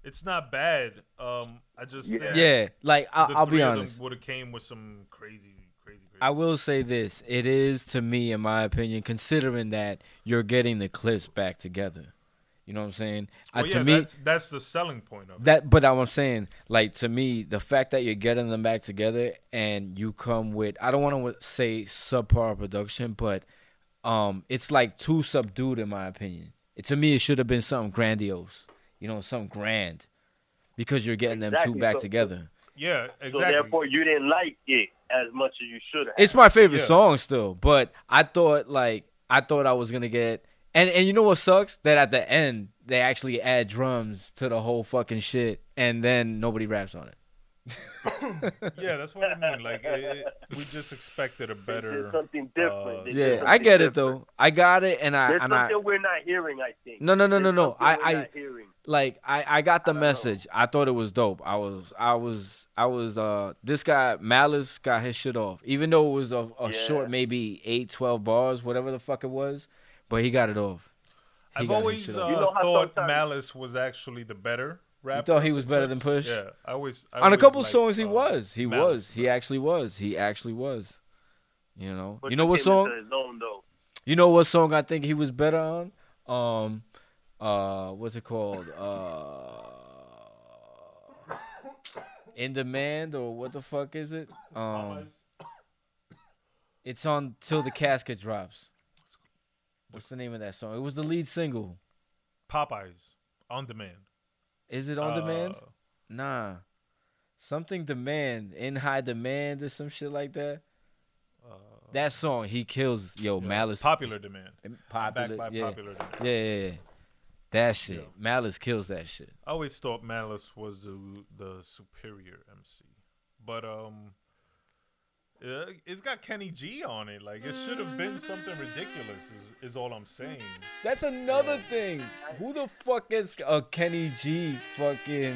Speaker 5: it's not bad. Um, I just
Speaker 1: Yeah.
Speaker 7: yeah, like I,
Speaker 5: the
Speaker 7: I'll
Speaker 5: three
Speaker 7: be honest.
Speaker 5: would have came with some crazy, crazy, crazy.
Speaker 7: I will say this: it is to me, in my opinion, considering that you're getting the Clipse back together. You know what I'm saying?
Speaker 5: Well,
Speaker 7: uh,
Speaker 5: yeah,
Speaker 7: to me,
Speaker 5: that's, that's the selling point of it.
Speaker 7: That, but I'm saying, like to me, the fact that you're getting them back together and you come with, I don't want to say subpar production, but um, it's like too subdued in my opinion. It, to me, it should have been something grandiose, you know, something grand, because you're getting them two back
Speaker 1: so-
Speaker 7: together.
Speaker 5: Yeah, exactly.
Speaker 1: So therefore, you didn't like it as much as you should have.
Speaker 7: It's my favorite
Speaker 5: Yeah.
Speaker 7: song still, but I thought like I thought I was gonna get, and and you know what sucks that at the end they actually add drums to the whole fucking shit, and then nobody raps on it.
Speaker 5: yeah, that's what I mean. Like, it, it- we just expected a
Speaker 1: They did
Speaker 5: better.
Speaker 1: something different.
Speaker 5: uh,
Speaker 1: did
Speaker 7: Yeah,
Speaker 1: something
Speaker 7: I get it though. I got it, and I
Speaker 1: There's
Speaker 7: and I
Speaker 1: something we're not hearing. I think.
Speaker 7: No, no, no, no,
Speaker 1: There's
Speaker 7: no.
Speaker 1: something
Speaker 7: I- I-
Speaker 1: hearing.
Speaker 7: Like I I got the
Speaker 1: I don't know.
Speaker 7: message. I thought it was dope. I was I was I was uh this guy Malice got his shit off, even though it was a, a
Speaker 1: Yeah.
Speaker 7: short maybe eight twelve bars, whatever the fuck it was, but he got it off. He
Speaker 5: I've always
Speaker 7: shit
Speaker 5: uh.
Speaker 1: You know
Speaker 5: thought Malice was actually the better
Speaker 7: you thought he was better than Push?
Speaker 5: Yeah, I always. I
Speaker 7: on a couple
Speaker 5: liked,
Speaker 7: songs he
Speaker 5: uh,
Speaker 7: was he
Speaker 5: Malice.
Speaker 7: was he actually was he actually was you know
Speaker 1: But
Speaker 7: you know what song
Speaker 1: own,
Speaker 7: you know what song i think he was better on um uh what's it called uh in demand or what the fuck is it um it's on till the casket drops what's the name of that song it was the lead single
Speaker 5: Popeyes on demand.
Speaker 7: is it on demand
Speaker 5: Uh,
Speaker 7: nah something demand in high demand or some shit like that
Speaker 5: uh,
Speaker 7: That song, he kills yo Malice.
Speaker 5: Popular demand.
Speaker 7: popular, yeah.
Speaker 5: popular demand.
Speaker 7: yeah, yeah, yeah. That shit,
Speaker 5: Yeah.
Speaker 7: Malice kills that shit.
Speaker 5: I always thought Malice was the the superior MC, but um, Uh, it's got Kenny G on it. Like it should have been something ridiculous. Is, is all I'm saying.
Speaker 7: That's another thing. Who the fuck is a Kenny G fucking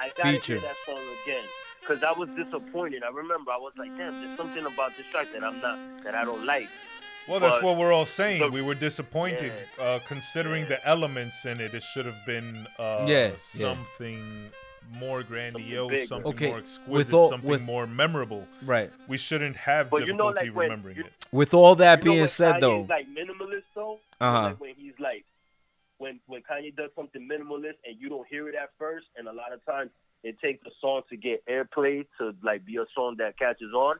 Speaker 1: I gotta
Speaker 7: Feature.
Speaker 1: hear that song again because I was disappointed. I remember I was like, damn, there's something about this track that I'm not that I don't like.
Speaker 5: Well, that's
Speaker 1: But
Speaker 5: what we're all saying.
Speaker 1: the-
Speaker 5: we were disappointed, uh, considering the elements in it. It should have been uh,
Speaker 7: Yeah, yeah.
Speaker 5: something more grandiose,
Speaker 1: bigger.
Speaker 5: something
Speaker 7: Okay,
Speaker 5: more
Speaker 7: with
Speaker 5: exquisite,
Speaker 7: all-
Speaker 5: something
Speaker 7: with-
Speaker 5: more memorable.
Speaker 7: right?
Speaker 5: We shouldn't have
Speaker 1: But you know,
Speaker 5: difficulty
Speaker 1: like, when
Speaker 5: remembering
Speaker 1: you-
Speaker 5: it.
Speaker 7: With all that
Speaker 1: You know
Speaker 7: being
Speaker 1: when
Speaker 7: said,
Speaker 1: Kanye's
Speaker 7: though,
Speaker 1: like minimalist though.
Speaker 7: Uh-huh.
Speaker 1: Like when he's like, when when Kanye does something minimalist and you don't hear it at first, and a lot of times it takes a song to get airplay to like be a song that catches on.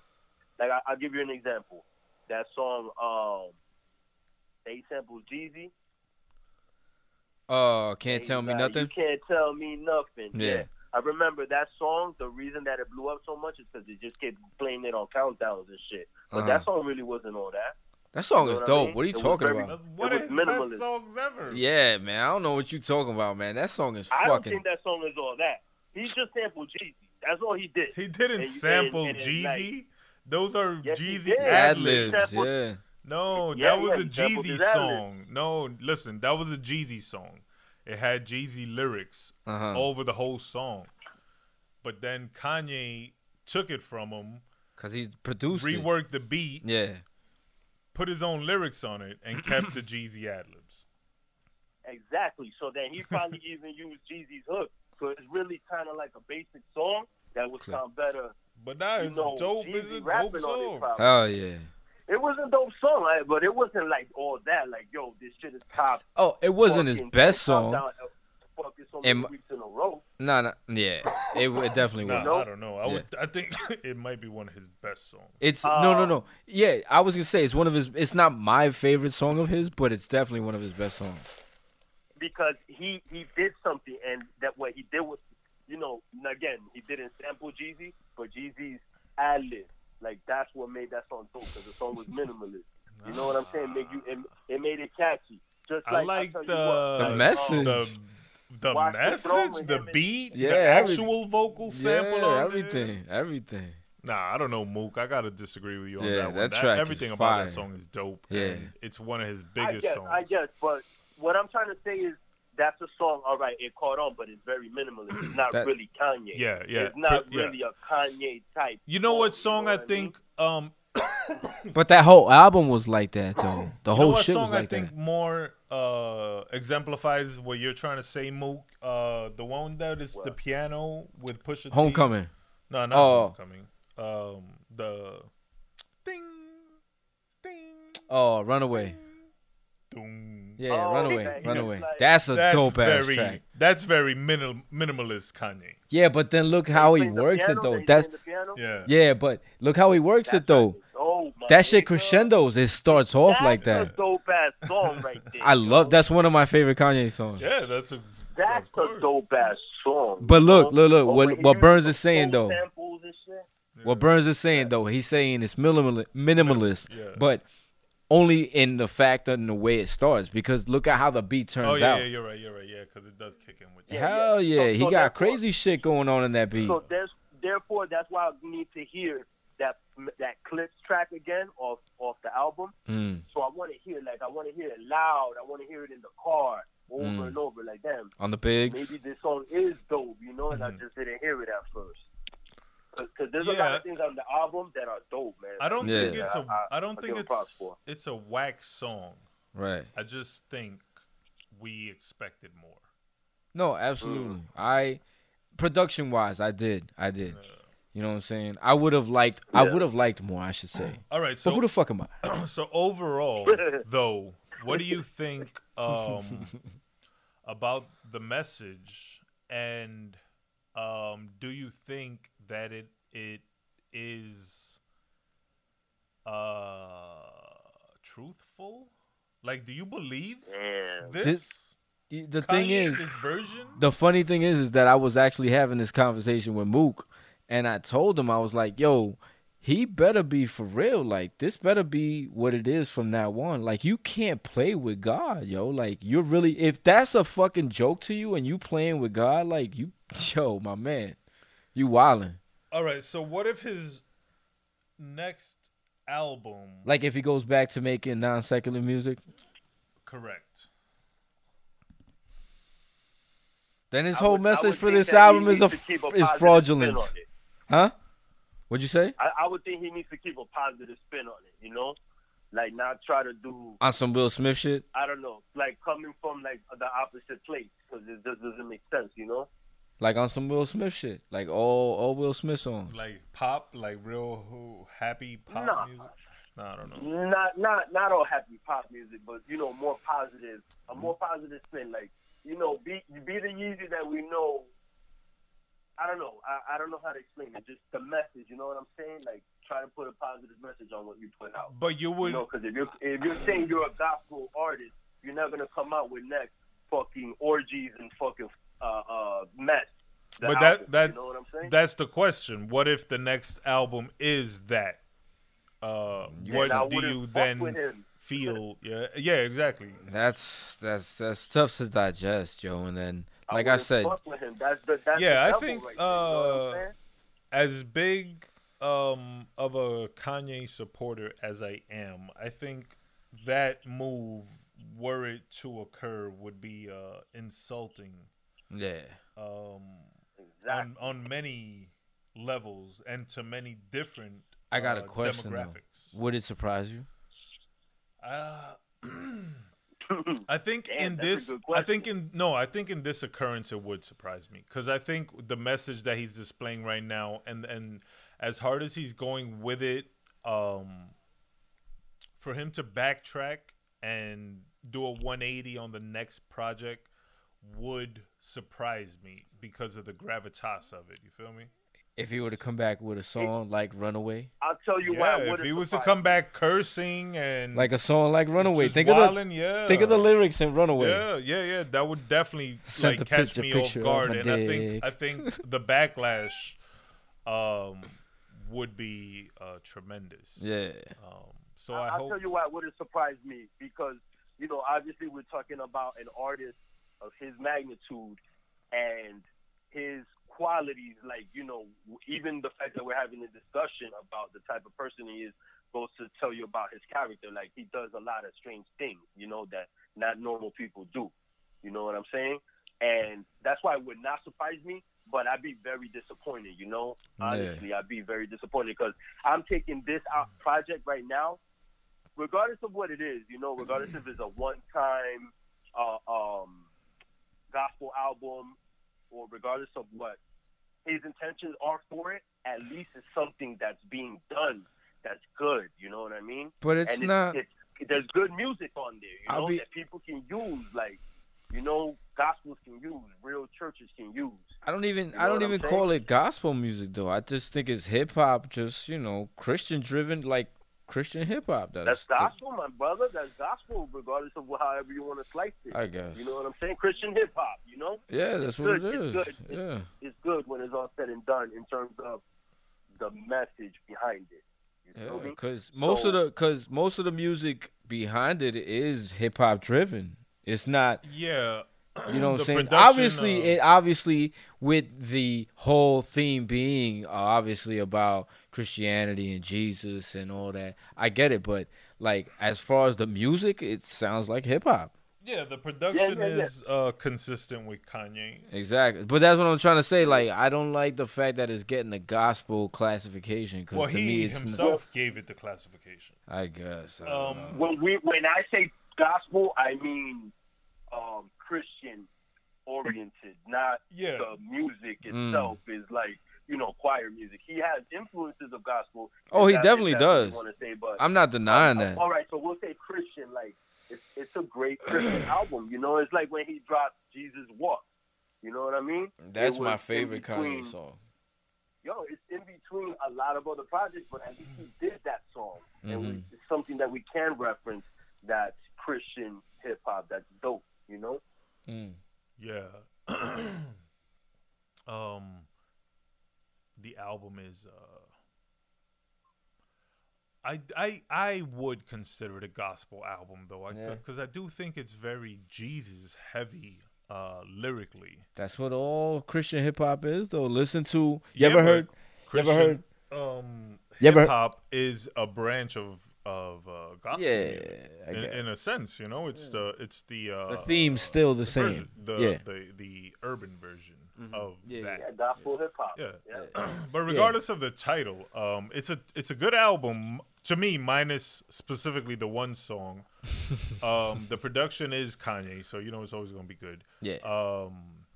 Speaker 1: Like I, I'll give you an example. That song, um, they samples Jeezy.
Speaker 7: Oh, can't
Speaker 1: and
Speaker 7: tell me
Speaker 1: like,
Speaker 7: nothing.
Speaker 1: You can't tell me nothing.
Speaker 7: Yeah.
Speaker 1: I remember that song. The reason that it blew up so much is because they just kept playing it on countdowns and shit. But
Speaker 7: Uh-huh.
Speaker 1: that song really wasn't all that.
Speaker 7: That song
Speaker 1: You know
Speaker 7: is
Speaker 1: what I
Speaker 7: dope.
Speaker 1: mean?
Speaker 7: What are you
Speaker 1: It was
Speaker 7: talking
Speaker 1: very-
Speaker 7: about?
Speaker 5: That's one
Speaker 1: was
Speaker 5: of his best songs ever.
Speaker 7: Yeah, man. I don't know what you're talking about, man. That song is
Speaker 1: I don't think that song is all that. He just sampled Jeezy. That's all he did.
Speaker 5: He didn't
Speaker 1: And
Speaker 5: sample
Speaker 1: and- and
Speaker 5: Jeezy.
Speaker 1: Like-
Speaker 5: Those are
Speaker 1: Yes,
Speaker 5: Jeezy
Speaker 1: did.
Speaker 7: Ad
Speaker 5: ad
Speaker 7: libs,
Speaker 5: libs.
Speaker 7: Yeah.
Speaker 5: No,
Speaker 1: Yeah,
Speaker 5: that was
Speaker 1: yeah,
Speaker 5: a Jeezy
Speaker 1: his ad-lib.
Speaker 5: song. No, listen, that was a Jeezy song. It had Jeezy lyrics
Speaker 7: Uh-huh.
Speaker 5: over the whole song. But then Kanye took it from him,
Speaker 7: Cause he's produced it.
Speaker 5: reworked the beat,
Speaker 7: Yeah.
Speaker 5: put his own lyrics on it, and kept the Jeezy ad libs.
Speaker 1: Exactly. So then he probably even used Jeezy's hook. So it's really kind of like a basic song that would
Speaker 7: Clear.
Speaker 1: sound better.
Speaker 5: But that
Speaker 1: You know,
Speaker 5: dope.
Speaker 1: Jeezy
Speaker 5: It's a dope
Speaker 1: rapping on it
Speaker 5: song.
Speaker 1: probably.
Speaker 7: Oh yeah.
Speaker 1: It was a dope song, like, but it wasn't like all that. Like, yo, this shit is top.
Speaker 7: Oh, it wasn't his best song.
Speaker 1: down, uh, fucking so many weeks in a row.
Speaker 7: Nah, nah. Yeah. It, it definitely
Speaker 5: Nah,
Speaker 7: was.
Speaker 5: I don't know. I would. I think it might be one of his best songs.
Speaker 7: It's no, no,
Speaker 1: Uh,
Speaker 7: no. Yeah, I was gonna say it's one of his. It's not my favorite song of his, but it's definitely one of his best songs.
Speaker 1: because he he did something, and that what he did was, you know, again he didn't sample Jeezy, but Jeezy's ad lib, like that's what made that song dope because the song was minimalist. You know what I'm saying? Make you it, it made it catchy. Just like,
Speaker 5: like
Speaker 1: I'll tell you
Speaker 5: the
Speaker 1: what,
Speaker 7: The
Speaker 1: like,
Speaker 7: message.
Speaker 5: the the
Speaker 1: Watch the
Speaker 5: message,
Speaker 1: with
Speaker 5: the beat,
Speaker 7: Yeah,
Speaker 5: the
Speaker 7: every-
Speaker 5: actual vocal sample
Speaker 7: yeah,
Speaker 5: on there.
Speaker 7: everything, everything.
Speaker 5: Nah, I don't know, Mook. I gotta disagree with you on
Speaker 7: Yeah,
Speaker 5: that one.
Speaker 7: that track is
Speaker 5: everything about that song is dope.
Speaker 7: Yeah.
Speaker 5: it's one of his
Speaker 1: I
Speaker 5: biggest
Speaker 1: guess,
Speaker 5: songs.
Speaker 1: I guess, but what I'm trying to say is that's a song. All right, it caught on, but it's very minimalist. It's not
Speaker 7: That-
Speaker 1: really Kanye.
Speaker 5: Yeah, yeah,
Speaker 1: It's not
Speaker 5: but- yeah.
Speaker 1: really a Kanye type.
Speaker 5: You know what song
Speaker 1: know
Speaker 5: I
Speaker 1: what I
Speaker 5: think? Um,
Speaker 7: But that whole album was like that though. The
Speaker 5: you
Speaker 7: whole
Speaker 5: what
Speaker 7: shit was like
Speaker 5: I think
Speaker 7: that.
Speaker 5: more uh exemplifies what you're trying to say, Mook. Uh, the one that is the piano with Pusha T.
Speaker 7: Homecoming.
Speaker 5: No, not
Speaker 7: Oh.
Speaker 5: Homecoming. Um, the ding, ding,
Speaker 7: Oh, Runaway.
Speaker 5: Doom.
Speaker 7: Yeah,
Speaker 1: Oh,
Speaker 7: Runaway.
Speaker 1: okay.
Speaker 7: Runaway.
Speaker 1: Like-
Speaker 7: That's a
Speaker 5: That's
Speaker 7: dope ass
Speaker 5: very,
Speaker 7: track.
Speaker 5: That's very minimal, minimalist Kanye.
Speaker 7: Yeah, but then look how he
Speaker 1: Playing the
Speaker 7: works it though. That's
Speaker 1: the piano?
Speaker 5: Yeah.
Speaker 7: yeah, but look how he works it though.
Speaker 1: Oh, my
Speaker 7: That shit
Speaker 1: nigga.
Speaker 7: crescendos. It starts off like
Speaker 1: That's
Speaker 7: that.
Speaker 1: a dope ass song right there.
Speaker 7: I love. That's one of my favorite Kanye songs.
Speaker 5: Yeah, that's a.
Speaker 1: That's
Speaker 5: of
Speaker 1: a dope ass song.
Speaker 7: But look, look, look,
Speaker 1: But
Speaker 7: what- what
Speaker 1: Burnz
Speaker 7: is saying, though.
Speaker 1: samples and shit,
Speaker 7: What Burnz is saying though, he's saying it's minimal, minimalist,
Speaker 5: Yeah.
Speaker 7: but only in the fact and the way it starts. Because look at how the beat turns out.
Speaker 5: Oh yeah,
Speaker 7: out.
Speaker 5: yeah, you're right, you're right, yeah, because it does kick in with.
Speaker 1: Yeah,
Speaker 7: Hell
Speaker 1: yeah.
Speaker 7: yeah,
Speaker 1: So-
Speaker 7: he
Speaker 1: so
Speaker 7: got crazy shit going on in that beat.
Speaker 1: So there's, therefore, that's why I need to hear that that Clipse track again off off the album.
Speaker 7: Mm,
Speaker 1: So I want to hear like I want to hear it loud. I want to hear it in the car over
Speaker 7: Mm.
Speaker 1: and over. Like damn,
Speaker 7: on the bigs.
Speaker 1: maybe this song is dope, you know, and I
Speaker 5: Mhm.
Speaker 1: just didn't hear it at first. Because there's a lot of things on the album that are dope, man.
Speaker 5: I don't
Speaker 7: Yeah.
Speaker 5: think it's a.
Speaker 1: I-
Speaker 5: I don't
Speaker 1: I
Speaker 5: think
Speaker 1: give props
Speaker 5: it's.
Speaker 1: for.
Speaker 5: It's a whack song.
Speaker 7: Right.
Speaker 5: I just think we expected more.
Speaker 7: No, absolutely. I production wise, I did. I did. You know what I'm saying? I would have liked I would have liked more, I should say.
Speaker 5: All right,
Speaker 7: But who the fuck am I?
Speaker 5: so overall, though, what do you think um, about the message, and um, do you think that it it is uh, truthful? Like, do you believe
Speaker 1: Damn.
Speaker 5: this?
Speaker 7: This- The thing is
Speaker 5: this version.
Speaker 7: the funny thing is is that I was actually having this conversation with Mook and I told him I was like, yo, he better be for real. Like this better be what it is from now on. Like you can't play with God, yo. Like you're really if that's a fucking joke to you and you playing with God, like you yo, my man. You wildin'.
Speaker 5: All right. So what if his next album,
Speaker 7: Like if he goes back to making non secular music,
Speaker 5: correct.
Speaker 7: then his
Speaker 1: I
Speaker 7: whole
Speaker 1: would-
Speaker 7: message for this album is a
Speaker 1: needs to keep
Speaker 7: f-
Speaker 1: a
Speaker 7: is fraudulent.
Speaker 1: spin on it.
Speaker 7: Huh? What'd you say?
Speaker 1: I, I would think he needs to keep a positive spin on it. You know, like not try to do
Speaker 7: On some Will Smith shit?
Speaker 1: I don't know, like coming from like the opposite place because it just doesn't make sense. You know.
Speaker 7: Like on some Will Smith shit. Like all all Will Smith songs.
Speaker 5: Like pop, like real who- happy pop
Speaker 1: Nah.
Speaker 5: music. No, I don't know.
Speaker 1: Not not not all happy pop music, but you know more positive, a mm-hmm. more positive spin. Like you know, be be the Yeezy that we know. I don't know. I, I don't know how to explain it. Just the message. You know what I'm saying? Like try to put a positive message on what you put out.
Speaker 5: But you would
Speaker 1: You know, because if you're if you're saying you're a gospel artist, you're not gonna come out with next fucking orgies and fucking uh uh mess. The
Speaker 5: But that
Speaker 1: album,
Speaker 5: that
Speaker 1: you know what I'm saying?
Speaker 5: that's the question. What if the next album is that? Uh, what do you then feel? Yeah, yeah, exactly.
Speaker 7: That's that's that's tough to digest, yo. And then like I,
Speaker 1: wouldn't
Speaker 7: said,
Speaker 1: with him. That's the, that's
Speaker 5: Yeah, I
Speaker 1: the devil
Speaker 5: think,
Speaker 1: right there, you know
Speaker 5: uh. As big um, of a Kanye supporter as I am, I think that move, were it to occur, would be uh, insulting
Speaker 7: yeah.
Speaker 5: um,
Speaker 1: Exactly.
Speaker 5: on on many levels and to many different.
Speaker 7: I got a
Speaker 5: uh,
Speaker 7: question though.
Speaker 5: Demographics.
Speaker 7: Would it surprise you?
Speaker 5: Uh, I think
Speaker 1: Damn,
Speaker 5: in this, I think in no, I think in this occurrence it would surprise me because I think the message that he's displaying right now, and and as hard as he's going with it, um, for him to backtrack and do a 180 on the next project would surprise me because of the gravitas of it. You feel me?
Speaker 7: If he were to come back with a song like Runaway,
Speaker 1: I'll tell you why.
Speaker 5: Yeah,
Speaker 1: it
Speaker 5: if he was to come back cursing and
Speaker 7: like a song like Runaway,
Speaker 5: just
Speaker 7: think of the
Speaker 5: yeah.
Speaker 7: think of the lyrics in Runaway.
Speaker 5: Yeah, yeah, yeah. That would definitely
Speaker 7: Sent
Speaker 5: like catch
Speaker 7: picture-
Speaker 5: me
Speaker 7: picture
Speaker 5: off guard,
Speaker 7: my
Speaker 5: and I think. I think the backlash um would be uh tremendous.
Speaker 7: Yeah.
Speaker 5: Um, so I,
Speaker 1: I'll
Speaker 5: hope.
Speaker 1: tell you why it wouldn't surprise me because you know obviously we're talking about an artist of his magnitude and his qualities. Like you know, even the fact that we're having a discussion about the type of person he is goes to tell you about his character. Like he does a lot of strange things, you know, that not normal people do. You know what I'm saying? And that's why it would not surprise me, but I'd be very disappointed, you know?
Speaker 7: Yeah.
Speaker 1: Honestly, I'd be very disappointed because I'm taking this out project right now, regardless of what it is, you know, regardless if it's a one time uh, um, gospel album or regardless of what his intentions are for it, at least it's something that's being done that's good, you know what I mean?
Speaker 7: But it's not.
Speaker 1: It's, there's good music on there, you
Speaker 7: I'll
Speaker 1: know,
Speaker 7: be-
Speaker 1: that people can use, like, you know, gospels can use, real churches can use.
Speaker 7: I don't even
Speaker 1: You
Speaker 7: I don't even
Speaker 1: saying?
Speaker 7: call it gospel music though. I just think it's hip hop, just you know, Christian driven, like Christian hip hop. That's,
Speaker 1: That's
Speaker 7: the-
Speaker 1: gospel, my brother. That's gospel, regardless of however you want to slice it.
Speaker 7: I guess.
Speaker 1: You know what I'm saying? Christian hip hop. You know,
Speaker 7: yeah, that's what
Speaker 1: good,
Speaker 7: it
Speaker 1: it's
Speaker 7: is.
Speaker 1: good.
Speaker 7: Yeah.
Speaker 1: it's good when it's all said and done in terms of the message behind it. You
Speaker 7: Yeah, because most
Speaker 1: So-
Speaker 7: of the because most of the music behind it is hip hop driven. It's not,
Speaker 5: yeah,
Speaker 7: you know what I'm saying. Obviously,
Speaker 5: uh,
Speaker 7: it obviously with the whole theme being uh, obviously about Christianity and Jesus and all that. I get it, but like as far as the music, it sounds like hip hop.
Speaker 5: yeah. The production
Speaker 1: yeah, yeah.
Speaker 5: is uh consistent with Kanye.
Speaker 7: Exactly, but that's what I'm trying to say. Like, I don't like the fact that it's getting the gospel classification because
Speaker 5: Well,
Speaker 7: to
Speaker 5: he
Speaker 7: me, it's n-
Speaker 5: himself gave it the classification.
Speaker 7: I guess. I
Speaker 5: Um.
Speaker 1: When we when I say gospel, I mean um, Christian oriented, not
Speaker 5: Yeah.
Speaker 1: the music
Speaker 7: Mm.
Speaker 1: itself is like you know choir music. He has influences of gospel.
Speaker 7: Oh, he
Speaker 1: that-
Speaker 7: definitely
Speaker 1: that's what you
Speaker 7: does.
Speaker 1: wanna say, but
Speaker 7: I'm not denying
Speaker 1: Uh,
Speaker 7: that.
Speaker 1: All right, so we'll say Christian. Like it's it's a great Christian album. You know, it's like when he dropped Jesus Walk. You know what I mean?
Speaker 7: That's my favorite
Speaker 1: between-
Speaker 7: Kanye song.
Speaker 1: Yo, it's in between a lot of other projects, but at least he did that song, and we,
Speaker 7: Mhm.
Speaker 1: it's something that we can reference. That's Christian hip hop. That's dope. You know?
Speaker 7: Mm.
Speaker 5: Yeah. um the album is uh I, I I would consider it a gospel album though, because I do think it's very Jesus heavy uh, lyrically.
Speaker 7: That's what all Christian hip hop is, though. Listen to you
Speaker 5: Yeah,
Speaker 7: ever heard? You ever heard?
Speaker 5: Um,
Speaker 7: You You ever-
Speaker 5: hip hop is a branch of of uh, gospel
Speaker 7: Yeah. I
Speaker 5: in, in a sense, you know, it's the it's the uh,
Speaker 7: The theme's still the same.
Speaker 5: version, the,
Speaker 7: Yeah.
Speaker 5: the the urban version
Speaker 7: Mm-hmm.
Speaker 5: of
Speaker 7: Yeah,
Speaker 5: that.
Speaker 1: Yeah, gospel hip hop.
Speaker 5: Yeah.
Speaker 1: yeah.
Speaker 5: but regardless of the title, um, it's a it's a good album to me, minus specifically the one song. um, the production is Kanye, so you know it's always gonna be good.
Speaker 7: Yeah.
Speaker 5: Um,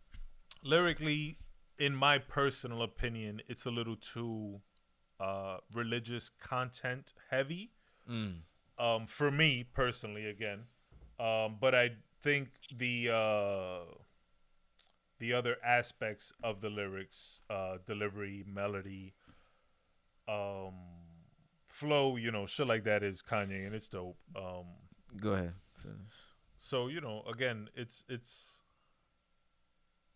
Speaker 5: lyrically, in my personal opinion, it's a little too uh, religious content heavy.
Speaker 7: Mm.
Speaker 5: Um, for me personally, again, um, but I think the uh, the other aspects of the lyrics, uh, delivery, melody, um, flow, you know, shit like that is Kanye, and it's dope. Um,
Speaker 7: Go ahead.
Speaker 5: so you know, again, it's it's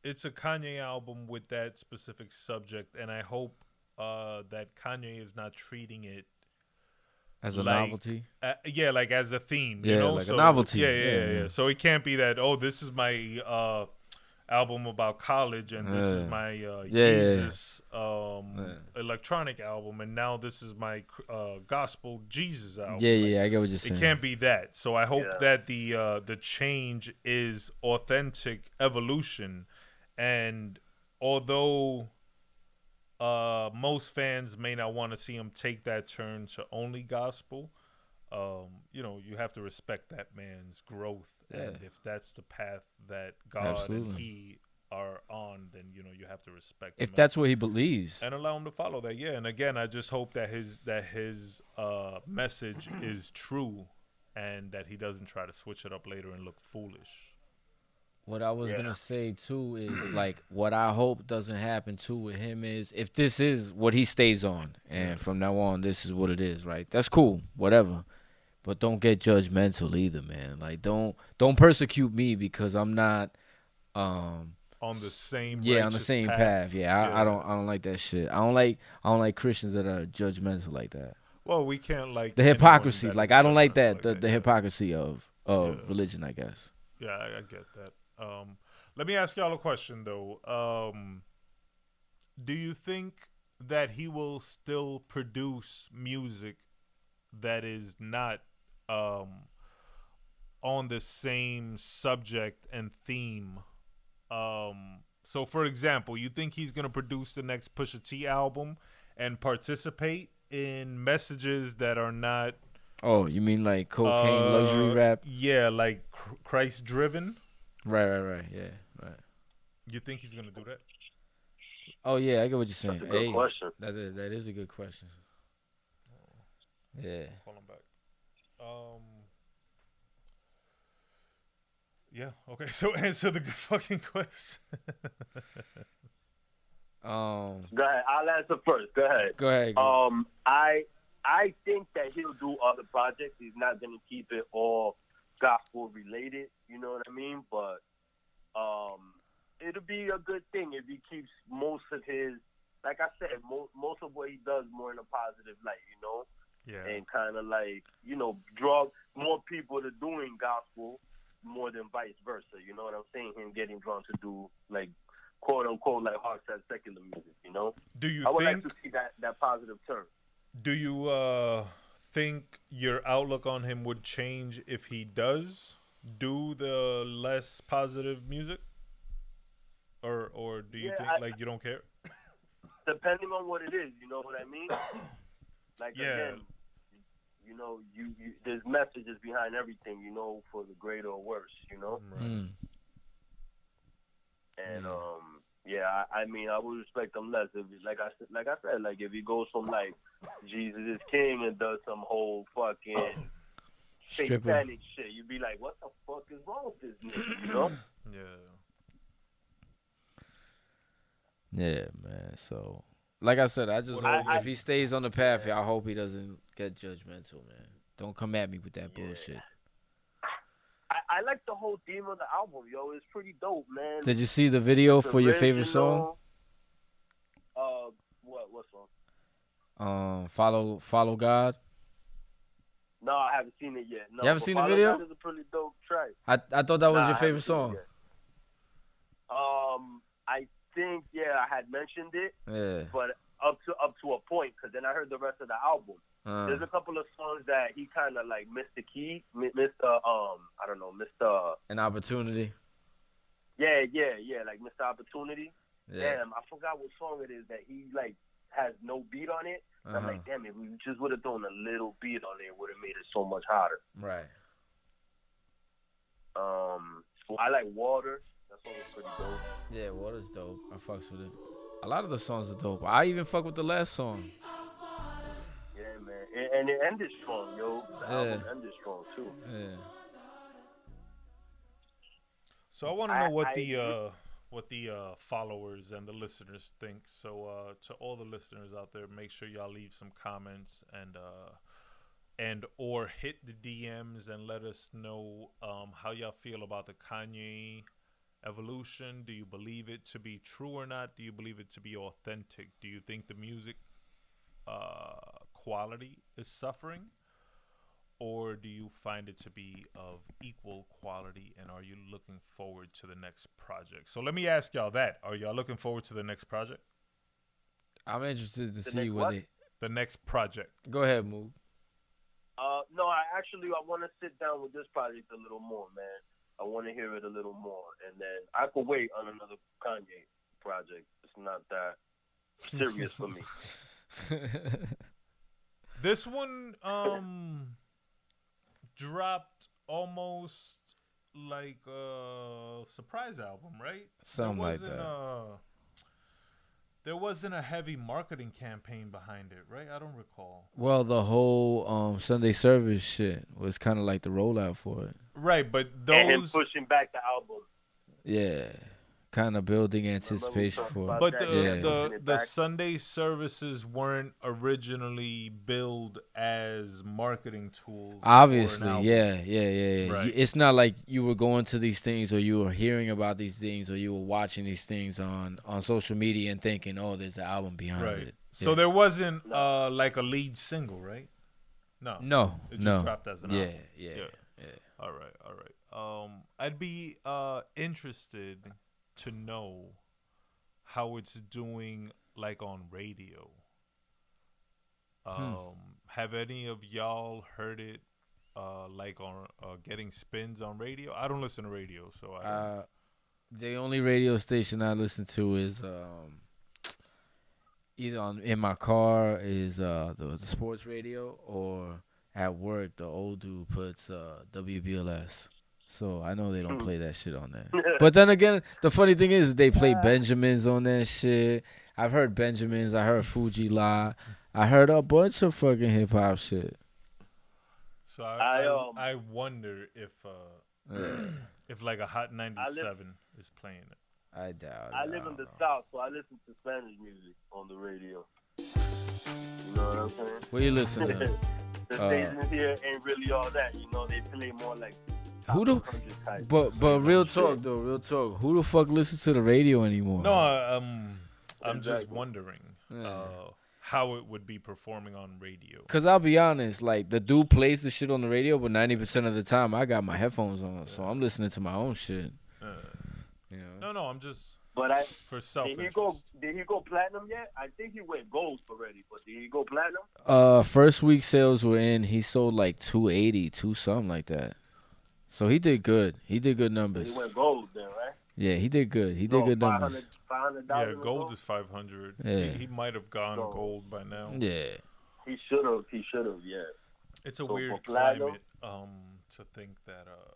Speaker 5: it's a Kanye album with that specific subject, and I hope uh, that Kanye is not treating it
Speaker 7: As a
Speaker 5: like-
Speaker 7: novelty.
Speaker 5: uh, yeah, like as a theme. You
Speaker 7: Yeah,
Speaker 5: know?
Speaker 7: like a novelty.
Speaker 5: Yeah, yeah,
Speaker 7: Yeah,
Speaker 5: yeah,
Speaker 7: yeah.
Speaker 5: So it can't be that. Oh, this is my uh, album about college, and this is my uh,
Speaker 7: Yeah, yeah, yeah.
Speaker 5: Jesus um, electronic album, and now this is my uh, gospel Jesus album.
Speaker 7: Yeah,
Speaker 5: Like,
Speaker 7: yeah, I get what you're saying.
Speaker 5: It can't be that. So I hope
Speaker 1: Yeah.
Speaker 5: that the uh, the change is authentic evolution, and although uh, most fans may not want to see him take that turn to only gospel, um, you know, you have to respect that man's growth, and if that's the path that God and he are on, then you know you have to respect.
Speaker 7: If that's what he believes.
Speaker 5: and allow him to follow that. Yeah, and again, I just hope that his that his uh, message is true, and that he doesn't try to switch it up later and look foolish.
Speaker 7: What I was
Speaker 1: Yeah.
Speaker 7: gonna say too is like what I hope doesn't happen too with him is if this is what he stays on and from now on this is what it is, right? That's cool, whatever. But don't get judgmental either, man. Like don't don't persecute me because I'm not um
Speaker 5: On the same
Speaker 7: yeah on the same path.
Speaker 5: path.
Speaker 7: Yeah, I, I don't I don't like that shit. I don't like I don't like Christians that are judgmental like that.
Speaker 5: Well, we can't like
Speaker 7: The hypocrisy, like I don't like that. The, the
Speaker 5: yeah.
Speaker 7: hypocrisy of of
Speaker 5: Yeah.
Speaker 7: religion, I guess.
Speaker 5: Yeah, I, I get that. Um, let me ask y'all a question though. Um, do you think that he will still produce music that is not um, on the same subject and theme? Um, so, for example, you think he's gonna produce the next Pusha T album and participate in messages that are not
Speaker 7: Oh, you mean like cocaine luxury
Speaker 5: uh,
Speaker 7: rap?
Speaker 5: Yeah, like Christ driven.
Speaker 7: Right, right, right. Yeah, right.
Speaker 5: You think he's gonna do that?
Speaker 7: Oh yeah, I get what you're saying.
Speaker 1: That's a good
Speaker 7: hey,
Speaker 1: question.
Speaker 7: That is, that is a good question. Yeah.
Speaker 5: Call him back. Um. Yeah. Okay. So answer the fucking question.
Speaker 7: Um.
Speaker 1: Go ahead. I'll answer first. Go ahead.
Speaker 7: Go ahead. go.
Speaker 1: Um, I I think that he'll do other projects. He's not gonna keep it all gospel related. You know what I mean? But um, it'll be a good thing if he keeps most of his, like I said, mo- most of what he does more in a positive light. You know,
Speaker 5: yeah.
Speaker 1: and kind of like you know draw more people to doing gospel more than vice versa. You know what I'm saying? Him getting drawn to do like quote unquote like hard set secular music. You know,
Speaker 5: Do you
Speaker 1: I would
Speaker 5: think?
Speaker 1: like to see that that positive turn.
Speaker 5: Do you uh think your outlook on him would change if he does do the less positive music? Or or do you
Speaker 1: Yeah,
Speaker 5: think
Speaker 1: I-
Speaker 5: like you don't care?
Speaker 1: depending on what it is, you know what I mean? Like
Speaker 5: Yeah.
Speaker 1: again, you know, you, you there's messages behind everything, you know, for the greater or worse, you know.
Speaker 7: Mm.
Speaker 1: And um, yeah, I, I mean, I would respect him less if, like I said, like I said, like if he goes from like Jesus is King and does some whole fucking
Speaker 7: Stripper.
Speaker 1: satanic shit, you'd be like, what the fuck is wrong with this nigga, you know?
Speaker 5: Yeah.
Speaker 7: Yeah, man. So, like I said, I just
Speaker 1: Well,
Speaker 7: hope
Speaker 1: I-
Speaker 7: if he stays on the path, I hope he doesn't get judgmental, man. Don't come at me with that
Speaker 1: Yeah.
Speaker 7: bullshit.
Speaker 1: I, I like the whole theme of the album, yo. It's pretty dope, man.
Speaker 7: Did you see the video
Speaker 1: It's
Speaker 7: for your favorite song?
Speaker 1: Uh, what what song?
Speaker 7: Um, follow, follow God.
Speaker 1: No, I haven't seen it yet. No,
Speaker 7: You haven't
Speaker 1: but
Speaker 7: seen the video?
Speaker 1: God is a pretty dope track.
Speaker 7: I I thought that was
Speaker 1: Nah,
Speaker 7: your favorite
Speaker 1: haven't
Speaker 7: song.
Speaker 1: seen it yet. Um, I think yeah, I had mentioned it,
Speaker 7: Yeah.
Speaker 1: but up to up to a point because then I heard the rest of the album.
Speaker 7: Uh,
Speaker 1: There's a couple of songs that he kind of like missed the key, mi- missed the um, I don't know, missed the
Speaker 7: an opportunity.
Speaker 1: yeah, yeah, yeah, like missed the opportunity.
Speaker 7: Yeah.
Speaker 1: Damn, I forgot what song it is that he like has no beat on it. And I'm
Speaker 7: Uh-huh.
Speaker 1: like, damn, if we just would have thrown a little beat on it, would have made it so much hotter.
Speaker 7: Right.
Speaker 1: Um, I like Water. That song is pretty dope.
Speaker 7: Yeah, Water's dope. I fucks with it. A lot of the songs are dope. I even fuck with the last song.
Speaker 1: Yeah, man, and, and it ended strong, yo. The album ended strong too.
Speaker 7: Yeah.
Speaker 5: So I want to know what
Speaker 1: I
Speaker 5: the
Speaker 1: agree.
Speaker 5: uh, what the uh, followers and the listeners think. So uh, to all the listeners out there, make sure y'all leave some comments and uh, and or hit the DMs and let us know um, how y'all feel about the Kanye evolution. Do you believe it to be true or not? Do you believe it to be authentic? Do you think the music uh, quality is suffering? or do you find it to be of equal quality and are you looking forward to the next project so let me ask y'all that are y'all looking forward to the next project
Speaker 7: I'm interested to
Speaker 1: The
Speaker 7: see what
Speaker 1: what?
Speaker 7: they.
Speaker 5: the next project
Speaker 7: Go ahead, Mook.
Speaker 1: Uh, no, I actually I want to sit down with this project a little more, man. I want to hear it a little more, and then I could wait on another Kanye project. It's not that serious for me.
Speaker 5: this one um dropped almost like a surprise album right
Speaker 7: Something
Speaker 5: there
Speaker 7: like
Speaker 5: wasn't
Speaker 7: that.
Speaker 5: A, there wasn't a heavy marketing campaign behind it right i don't recall
Speaker 7: well, the whole um Sunday service shit was kind of like the rollout for it.
Speaker 5: right but those
Speaker 1: and him
Speaker 5: those
Speaker 1: pushing back the album.
Speaker 7: Yeah. Kind of building anticipation for.
Speaker 1: about
Speaker 5: But the
Speaker 7: yeah.
Speaker 5: the, the. Sunday services weren't originally billed as marketing tools.
Speaker 7: Obviously, yeah, yeah, yeah, yeah.
Speaker 5: Right.
Speaker 7: It's not like you were going to these things or you were hearing about these things or you were watching these things on on social media and thinking, "Oh, there's an album behind
Speaker 5: Right.
Speaker 7: it."
Speaker 5: So there wasn't uh like a lead single, right? No.
Speaker 7: No,
Speaker 5: It just
Speaker 7: no.
Speaker 5: dropped as an
Speaker 7: yeah,
Speaker 5: album.
Speaker 7: yeah,
Speaker 5: Yeah.
Speaker 7: yeah.
Speaker 5: All right, all right. Um, I'd be uh interested to know how it's doing like on radio. Um, have any of y'all heard it uh like on uh, getting spins on radio? I don't listen to radio, so I
Speaker 7: Uh, the only radio station I listen to is um, either on in my car is uh the, the sports radio or at work the old dude puts uh WBLS. So I know they don't play that shit on there. But then again, the funny thing is they play Benjamins on that shit. I've heard Benjamins. I heard Fu-Gee-La. I heard a bunch of fucking hip hop shit.
Speaker 5: so I
Speaker 1: I,
Speaker 5: I,
Speaker 1: um,
Speaker 5: I wonder if uh if like a Hot 97 is playing it.
Speaker 7: I doubt. it.
Speaker 1: I
Speaker 7: it.
Speaker 1: live in the
Speaker 7: know.
Speaker 1: South, so I listen to Spanish music on the radio. You know what I'm saying?
Speaker 7: What you listening to?
Speaker 1: the
Speaker 7: Uh,
Speaker 1: stations here ain't really all that. You know, they play more like
Speaker 7: Who the? But but real
Speaker 1: shit.
Speaker 7: talk though, real talk. Who the fuck listens to the radio anymore?
Speaker 5: No, I- um, I'm just wondering
Speaker 7: Yeah.
Speaker 5: uh, how it would be performing on radio.
Speaker 7: Cause I'll be honest, like the dude plays the shit on the radio, but ninety percent of the time I got my headphones on, so I'm listening to my own shit.
Speaker 5: Uh,
Speaker 7: You know?
Speaker 5: no, no, I'm just
Speaker 1: But I
Speaker 5: for self.
Speaker 1: did he go? Did he go platinum yet? I think he went gold already. But did he go platinum?
Speaker 7: Uh, first week sales were in. He sold like 280, two something like that. So he did good. He did good numbers.
Speaker 1: He went gold then, right?
Speaker 7: Yeah, he did good. He did
Speaker 1: No,
Speaker 7: good
Speaker 1: 500
Speaker 7: numbers.
Speaker 1: $500
Speaker 5: Yeah,
Speaker 1: or
Speaker 5: gold is 500.
Speaker 7: Yeah.
Speaker 5: He, he might have gone
Speaker 1: So-
Speaker 5: gold by now.
Speaker 7: Yeah.
Speaker 1: He should have. He should have. Yeah.
Speaker 5: It's a
Speaker 1: So
Speaker 5: weird climate um, to think that uh,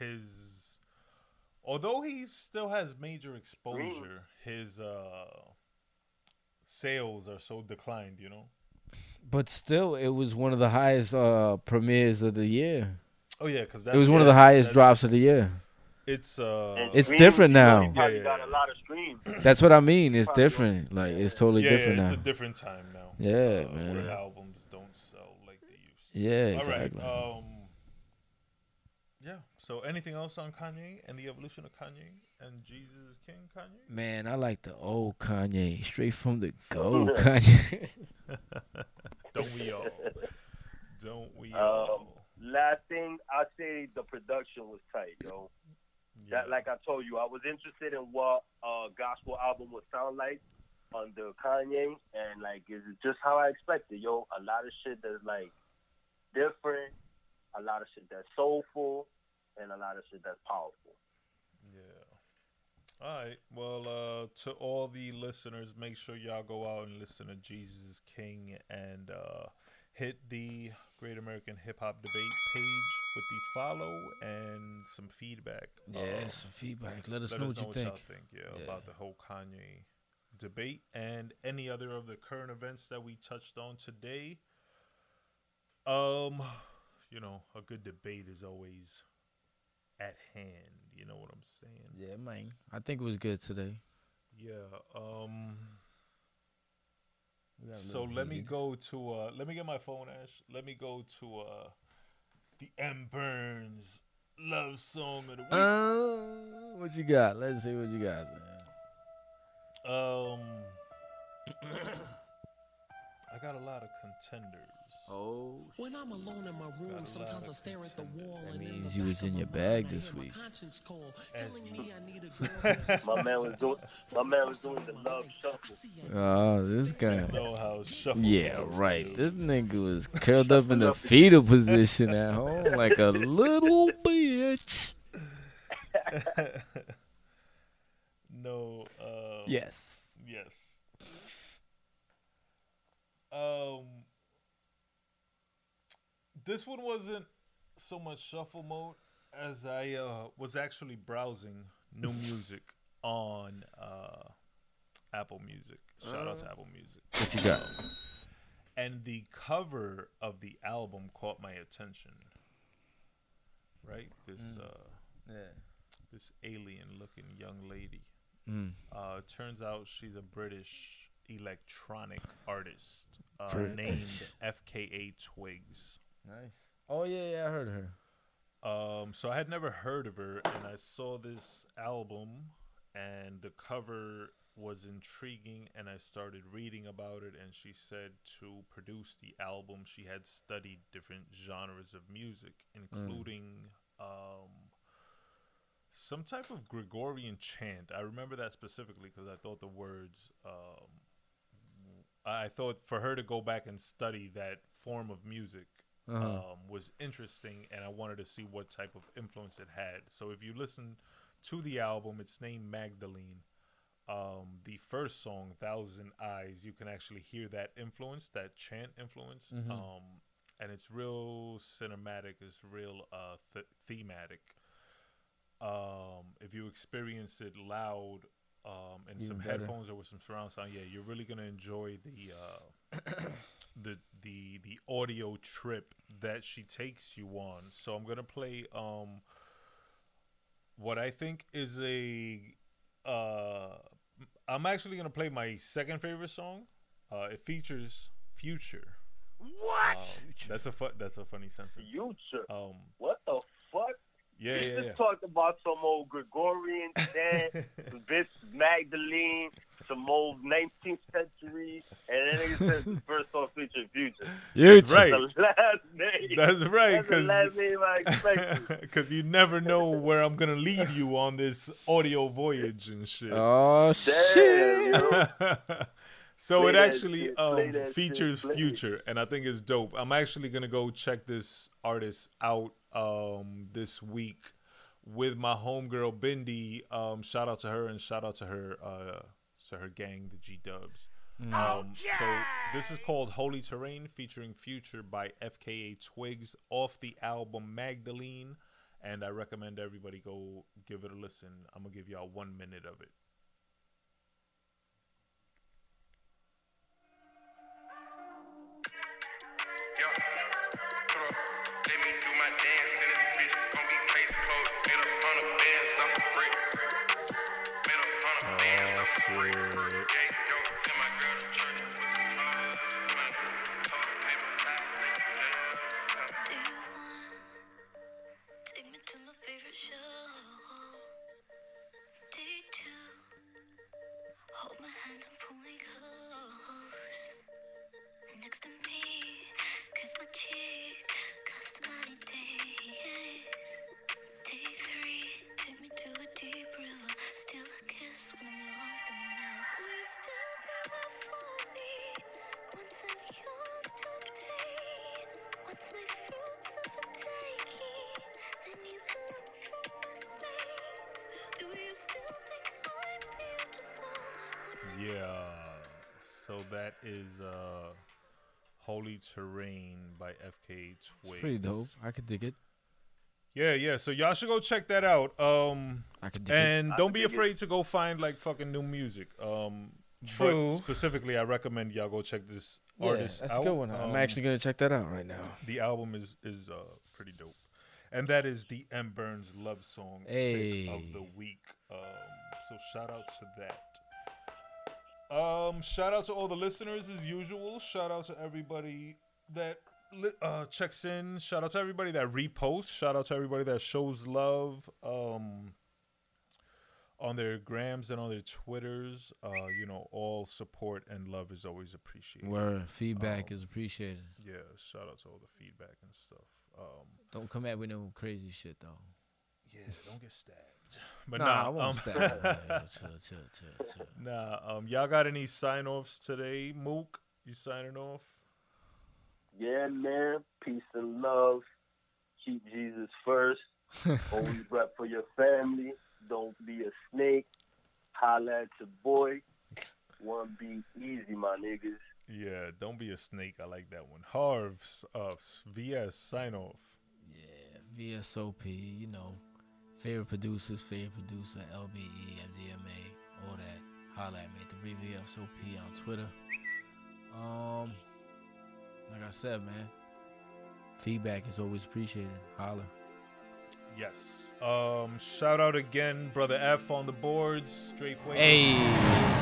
Speaker 5: his, although he still has major exposure, his uh, sales are so declined. You know.
Speaker 7: But still, it was one of the highest uh premieres of the year.
Speaker 5: Oh yeah, because
Speaker 7: It was one of the highest drops of the year.
Speaker 5: It's uh,
Speaker 1: And
Speaker 7: It's different now.
Speaker 5: Yeah, yeah,
Speaker 1: got a lot of.
Speaker 7: That's what I mean. It's
Speaker 1: Probably
Speaker 7: different. Like it's totally
Speaker 5: yeah,
Speaker 7: different
Speaker 5: yeah,
Speaker 7: now.
Speaker 5: it's a different time now.
Speaker 7: Yeah,
Speaker 5: uh,
Speaker 7: man.
Speaker 5: Where albums don't sell like they used. to.
Speaker 7: Yeah,
Speaker 5: All right.
Speaker 7: exactly.
Speaker 5: Um. Yeah. So, anything else on Kanye and the evolution of Kanye and Jesus is King Kanye?
Speaker 7: Man, I like the old Kanye, straight from the go, Kanye.
Speaker 5: Don't we all? Don't we
Speaker 1: Um,
Speaker 5: all?
Speaker 1: Last thing I say, the production was tight, yo.
Speaker 5: Yeah.
Speaker 1: That, like I told you, I was interested in what uh, gospel album would sound like. under Kanye, and like it's just how I expected. Yo, a lot of shit that's like different, a lot of shit that's soulful, and a lot of shit that's powerful.
Speaker 5: Yeah. All right. Well, uh, to all the listeners, make sure y'all go out and listen to Jesus King and uh, hit the Great American Hip Hop Debate page with the follow and some feedback.
Speaker 9: Yeah,
Speaker 5: Um,
Speaker 9: some feedback. Let us
Speaker 5: let
Speaker 9: know
Speaker 5: us
Speaker 9: what
Speaker 5: know
Speaker 9: you
Speaker 5: what
Speaker 9: think.
Speaker 5: think. Yeah,
Speaker 9: Yeah.
Speaker 5: about the whole Kanye debate and any other of the current events that we touched on today. Um, you know, a good debate is always at hand. You know what I'm saying?
Speaker 9: Yeah, man. I think it was good today.
Speaker 5: Yeah. Um.
Speaker 9: We got a
Speaker 5: So let me go to uh let me get my phone Ash. Let me go to uh the M Burnz love song of the week.
Speaker 9: Uh, what you got? Let's see what you got. Man.
Speaker 5: um I got a lot of contenders.
Speaker 9: Oh,
Speaker 10: When I'm alone in my room, sometimes I stare at the wall
Speaker 9: that
Speaker 10: and in
Speaker 9: means you was in your bag this week.
Speaker 10: conscience call,
Speaker 5: As
Speaker 10: telling
Speaker 5: you-
Speaker 10: me I need a girl who's
Speaker 1: My man was doing, my man was doing the love shuffle.
Speaker 9: Oh, this guy.
Speaker 5: know how shuffle
Speaker 9: Yeah, right. This nigga was curled up in the fetal position at home like a little bitch.
Speaker 5: no. Um,
Speaker 9: Yes.
Speaker 5: Yes. Um. This one wasn't so much shuffle mode as I uh, was actually browsing new music on uh, Apple Music. Shout out to Apple Music.
Speaker 9: What you got?
Speaker 5: Um, and the cover of the album caught my attention. Right, this uh,
Speaker 9: Yeah.
Speaker 5: this alien-looking young lady.
Speaker 9: Mm.
Speaker 5: Uh, turns out she's a British electronic artist uh,
Speaker 9: British.
Speaker 5: named FKA Twigs.
Speaker 9: Nice. Oh yeah, yeah, I heard her.
Speaker 5: Um, so I had never heard of her, and I saw this album, and the cover was intriguing, and I started reading about it. And she said to produce the album, she had studied different genres of music, including um, some type of Gregorian chant. I remember that specifically because I thought the words. Um, I thought for her to go back and study that form of music
Speaker 9: Uh-huh.
Speaker 5: um, was interesting, and I wanted to see what type of influence it had. So if you listen to the album, it's named Magdalene. Um, the first song, Thousand Eyes, you can actually hear that influence, that chant influence.
Speaker 9: Mhm.
Speaker 5: Um, and it's real cinematic, it's real uh, th- thematic. Um, if you experience it loud um, in
Speaker 9: Even
Speaker 5: some
Speaker 9: better.
Speaker 5: headphones or with some surround sound, yeah, you're really gonna enjoy the uh, the the the audio trip that she takes you on. So I'm gonna play um what I think is a uh I'm actually gonna play my second favorite song. Uh, it features Future.
Speaker 10: What?
Speaker 5: Um, that's a fu- that's a funny sentence.
Speaker 1: Future.
Speaker 5: Um,
Speaker 1: What the fuck?
Speaker 5: yeah, yeah,
Speaker 1: just
Speaker 5: yeah.
Speaker 1: talked about some old Gregorian some bitch Magdalene, some old 19th century, and then he says the first song featuring Future.
Speaker 5: That's right.
Speaker 1: The last name.
Speaker 5: That's right,
Speaker 1: That's the
Speaker 5: because
Speaker 1: last name I expected.
Speaker 5: you never know where I'm gonna lead you on this audio voyage and shit.
Speaker 9: Oh shit!
Speaker 5: so
Speaker 1: Play
Speaker 5: it actually
Speaker 1: shit,
Speaker 5: um,
Speaker 1: that shit,
Speaker 5: features. Future, and I think it's dope. I'm actually gonna go check this artist out um, this week with my homegirl Bindi. Um, shout out to her and shout out to her uh, to her gang, the G Dubs. Um, so this is called Holy Terrain, featuring Future by FKA Twigs off the album Magdalene, and I recommend everybody go give it a listen. I'm gonna give y'all one minute of it. FK Twigs.
Speaker 7: Pretty dope. I could dig it.
Speaker 5: Yeah, yeah. So y'all should go check that out. Um,
Speaker 7: I could dig
Speaker 5: and
Speaker 1: I
Speaker 5: don't
Speaker 1: could
Speaker 5: be
Speaker 1: dig it.
Speaker 5: afraid to go find like fucking new music. Um, but
Speaker 7: True.
Speaker 5: specifically, I recommend y'all go check this
Speaker 7: Yeah,
Speaker 5: artist
Speaker 7: that's
Speaker 5: out.
Speaker 7: a good one. I'm
Speaker 5: Um,
Speaker 7: actually gonna check that out right now.
Speaker 5: The album is is uh pretty dope, and that is the M Burnz love song pick of the week. Um, so shout out to that. Um, shout out to all the listeners as usual. Shout out to everybody that li- uh checks in. Shout out to everybody that reposts. Shout out to everybody that shows love. Um. On their grams and on their twitters, uh, you know, all support and love is always appreciated.
Speaker 7: Word feedback
Speaker 5: Um,
Speaker 7: is appreciated.
Speaker 5: Yeah, shout out to all the feedback and stuff. Um,
Speaker 7: Don't come at me with no crazy shit though.
Speaker 5: yeah, don't get stabbed. But
Speaker 7: nah,
Speaker 5: nah,
Speaker 7: I won't
Speaker 5: um,
Speaker 7: stab. Chill, chill, chill, chill.
Speaker 5: Nah, um, y'all got any sign offs today? Mook, you signing off?
Speaker 1: Yeah, man. Peace and love. Keep Jesus first. Always rep for your family. Don't be a snake. Holla at your boy. One be easy, my niggas.
Speaker 5: Yeah, don't be a snake. I like that one. Harv's uh, VS sign off.
Speaker 7: Yeah, VSOP, you know, favorite producers, favorite producer, LBE, MDMA, all that. Holla at me at the VSOP on Twitter. Um, like I said, man, feedback is always appreciated. Holla.
Speaker 5: Yes. Um, shout out again, brother F on the boards. Straight fuego.
Speaker 7: Hey,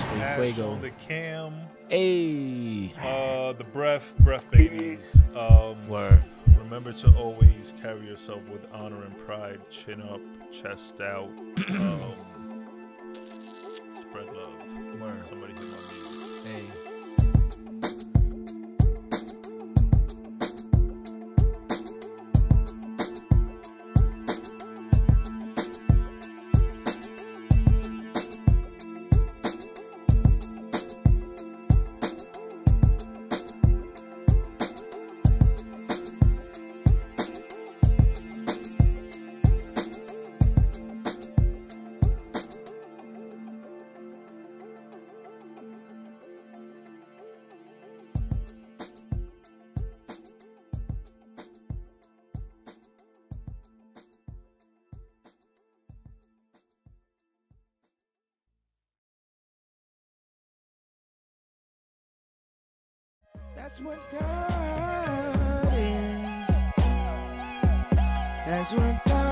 Speaker 7: straight
Speaker 5: Ash
Speaker 7: fuego.
Speaker 5: on the cam.
Speaker 7: Hey.
Speaker 5: Uh, the breath, breath babies. Um,
Speaker 7: Word.
Speaker 5: Remember to always carry yourself with honor and pride. Chin up, chest out. um,
Speaker 11: That's what God is. That's what God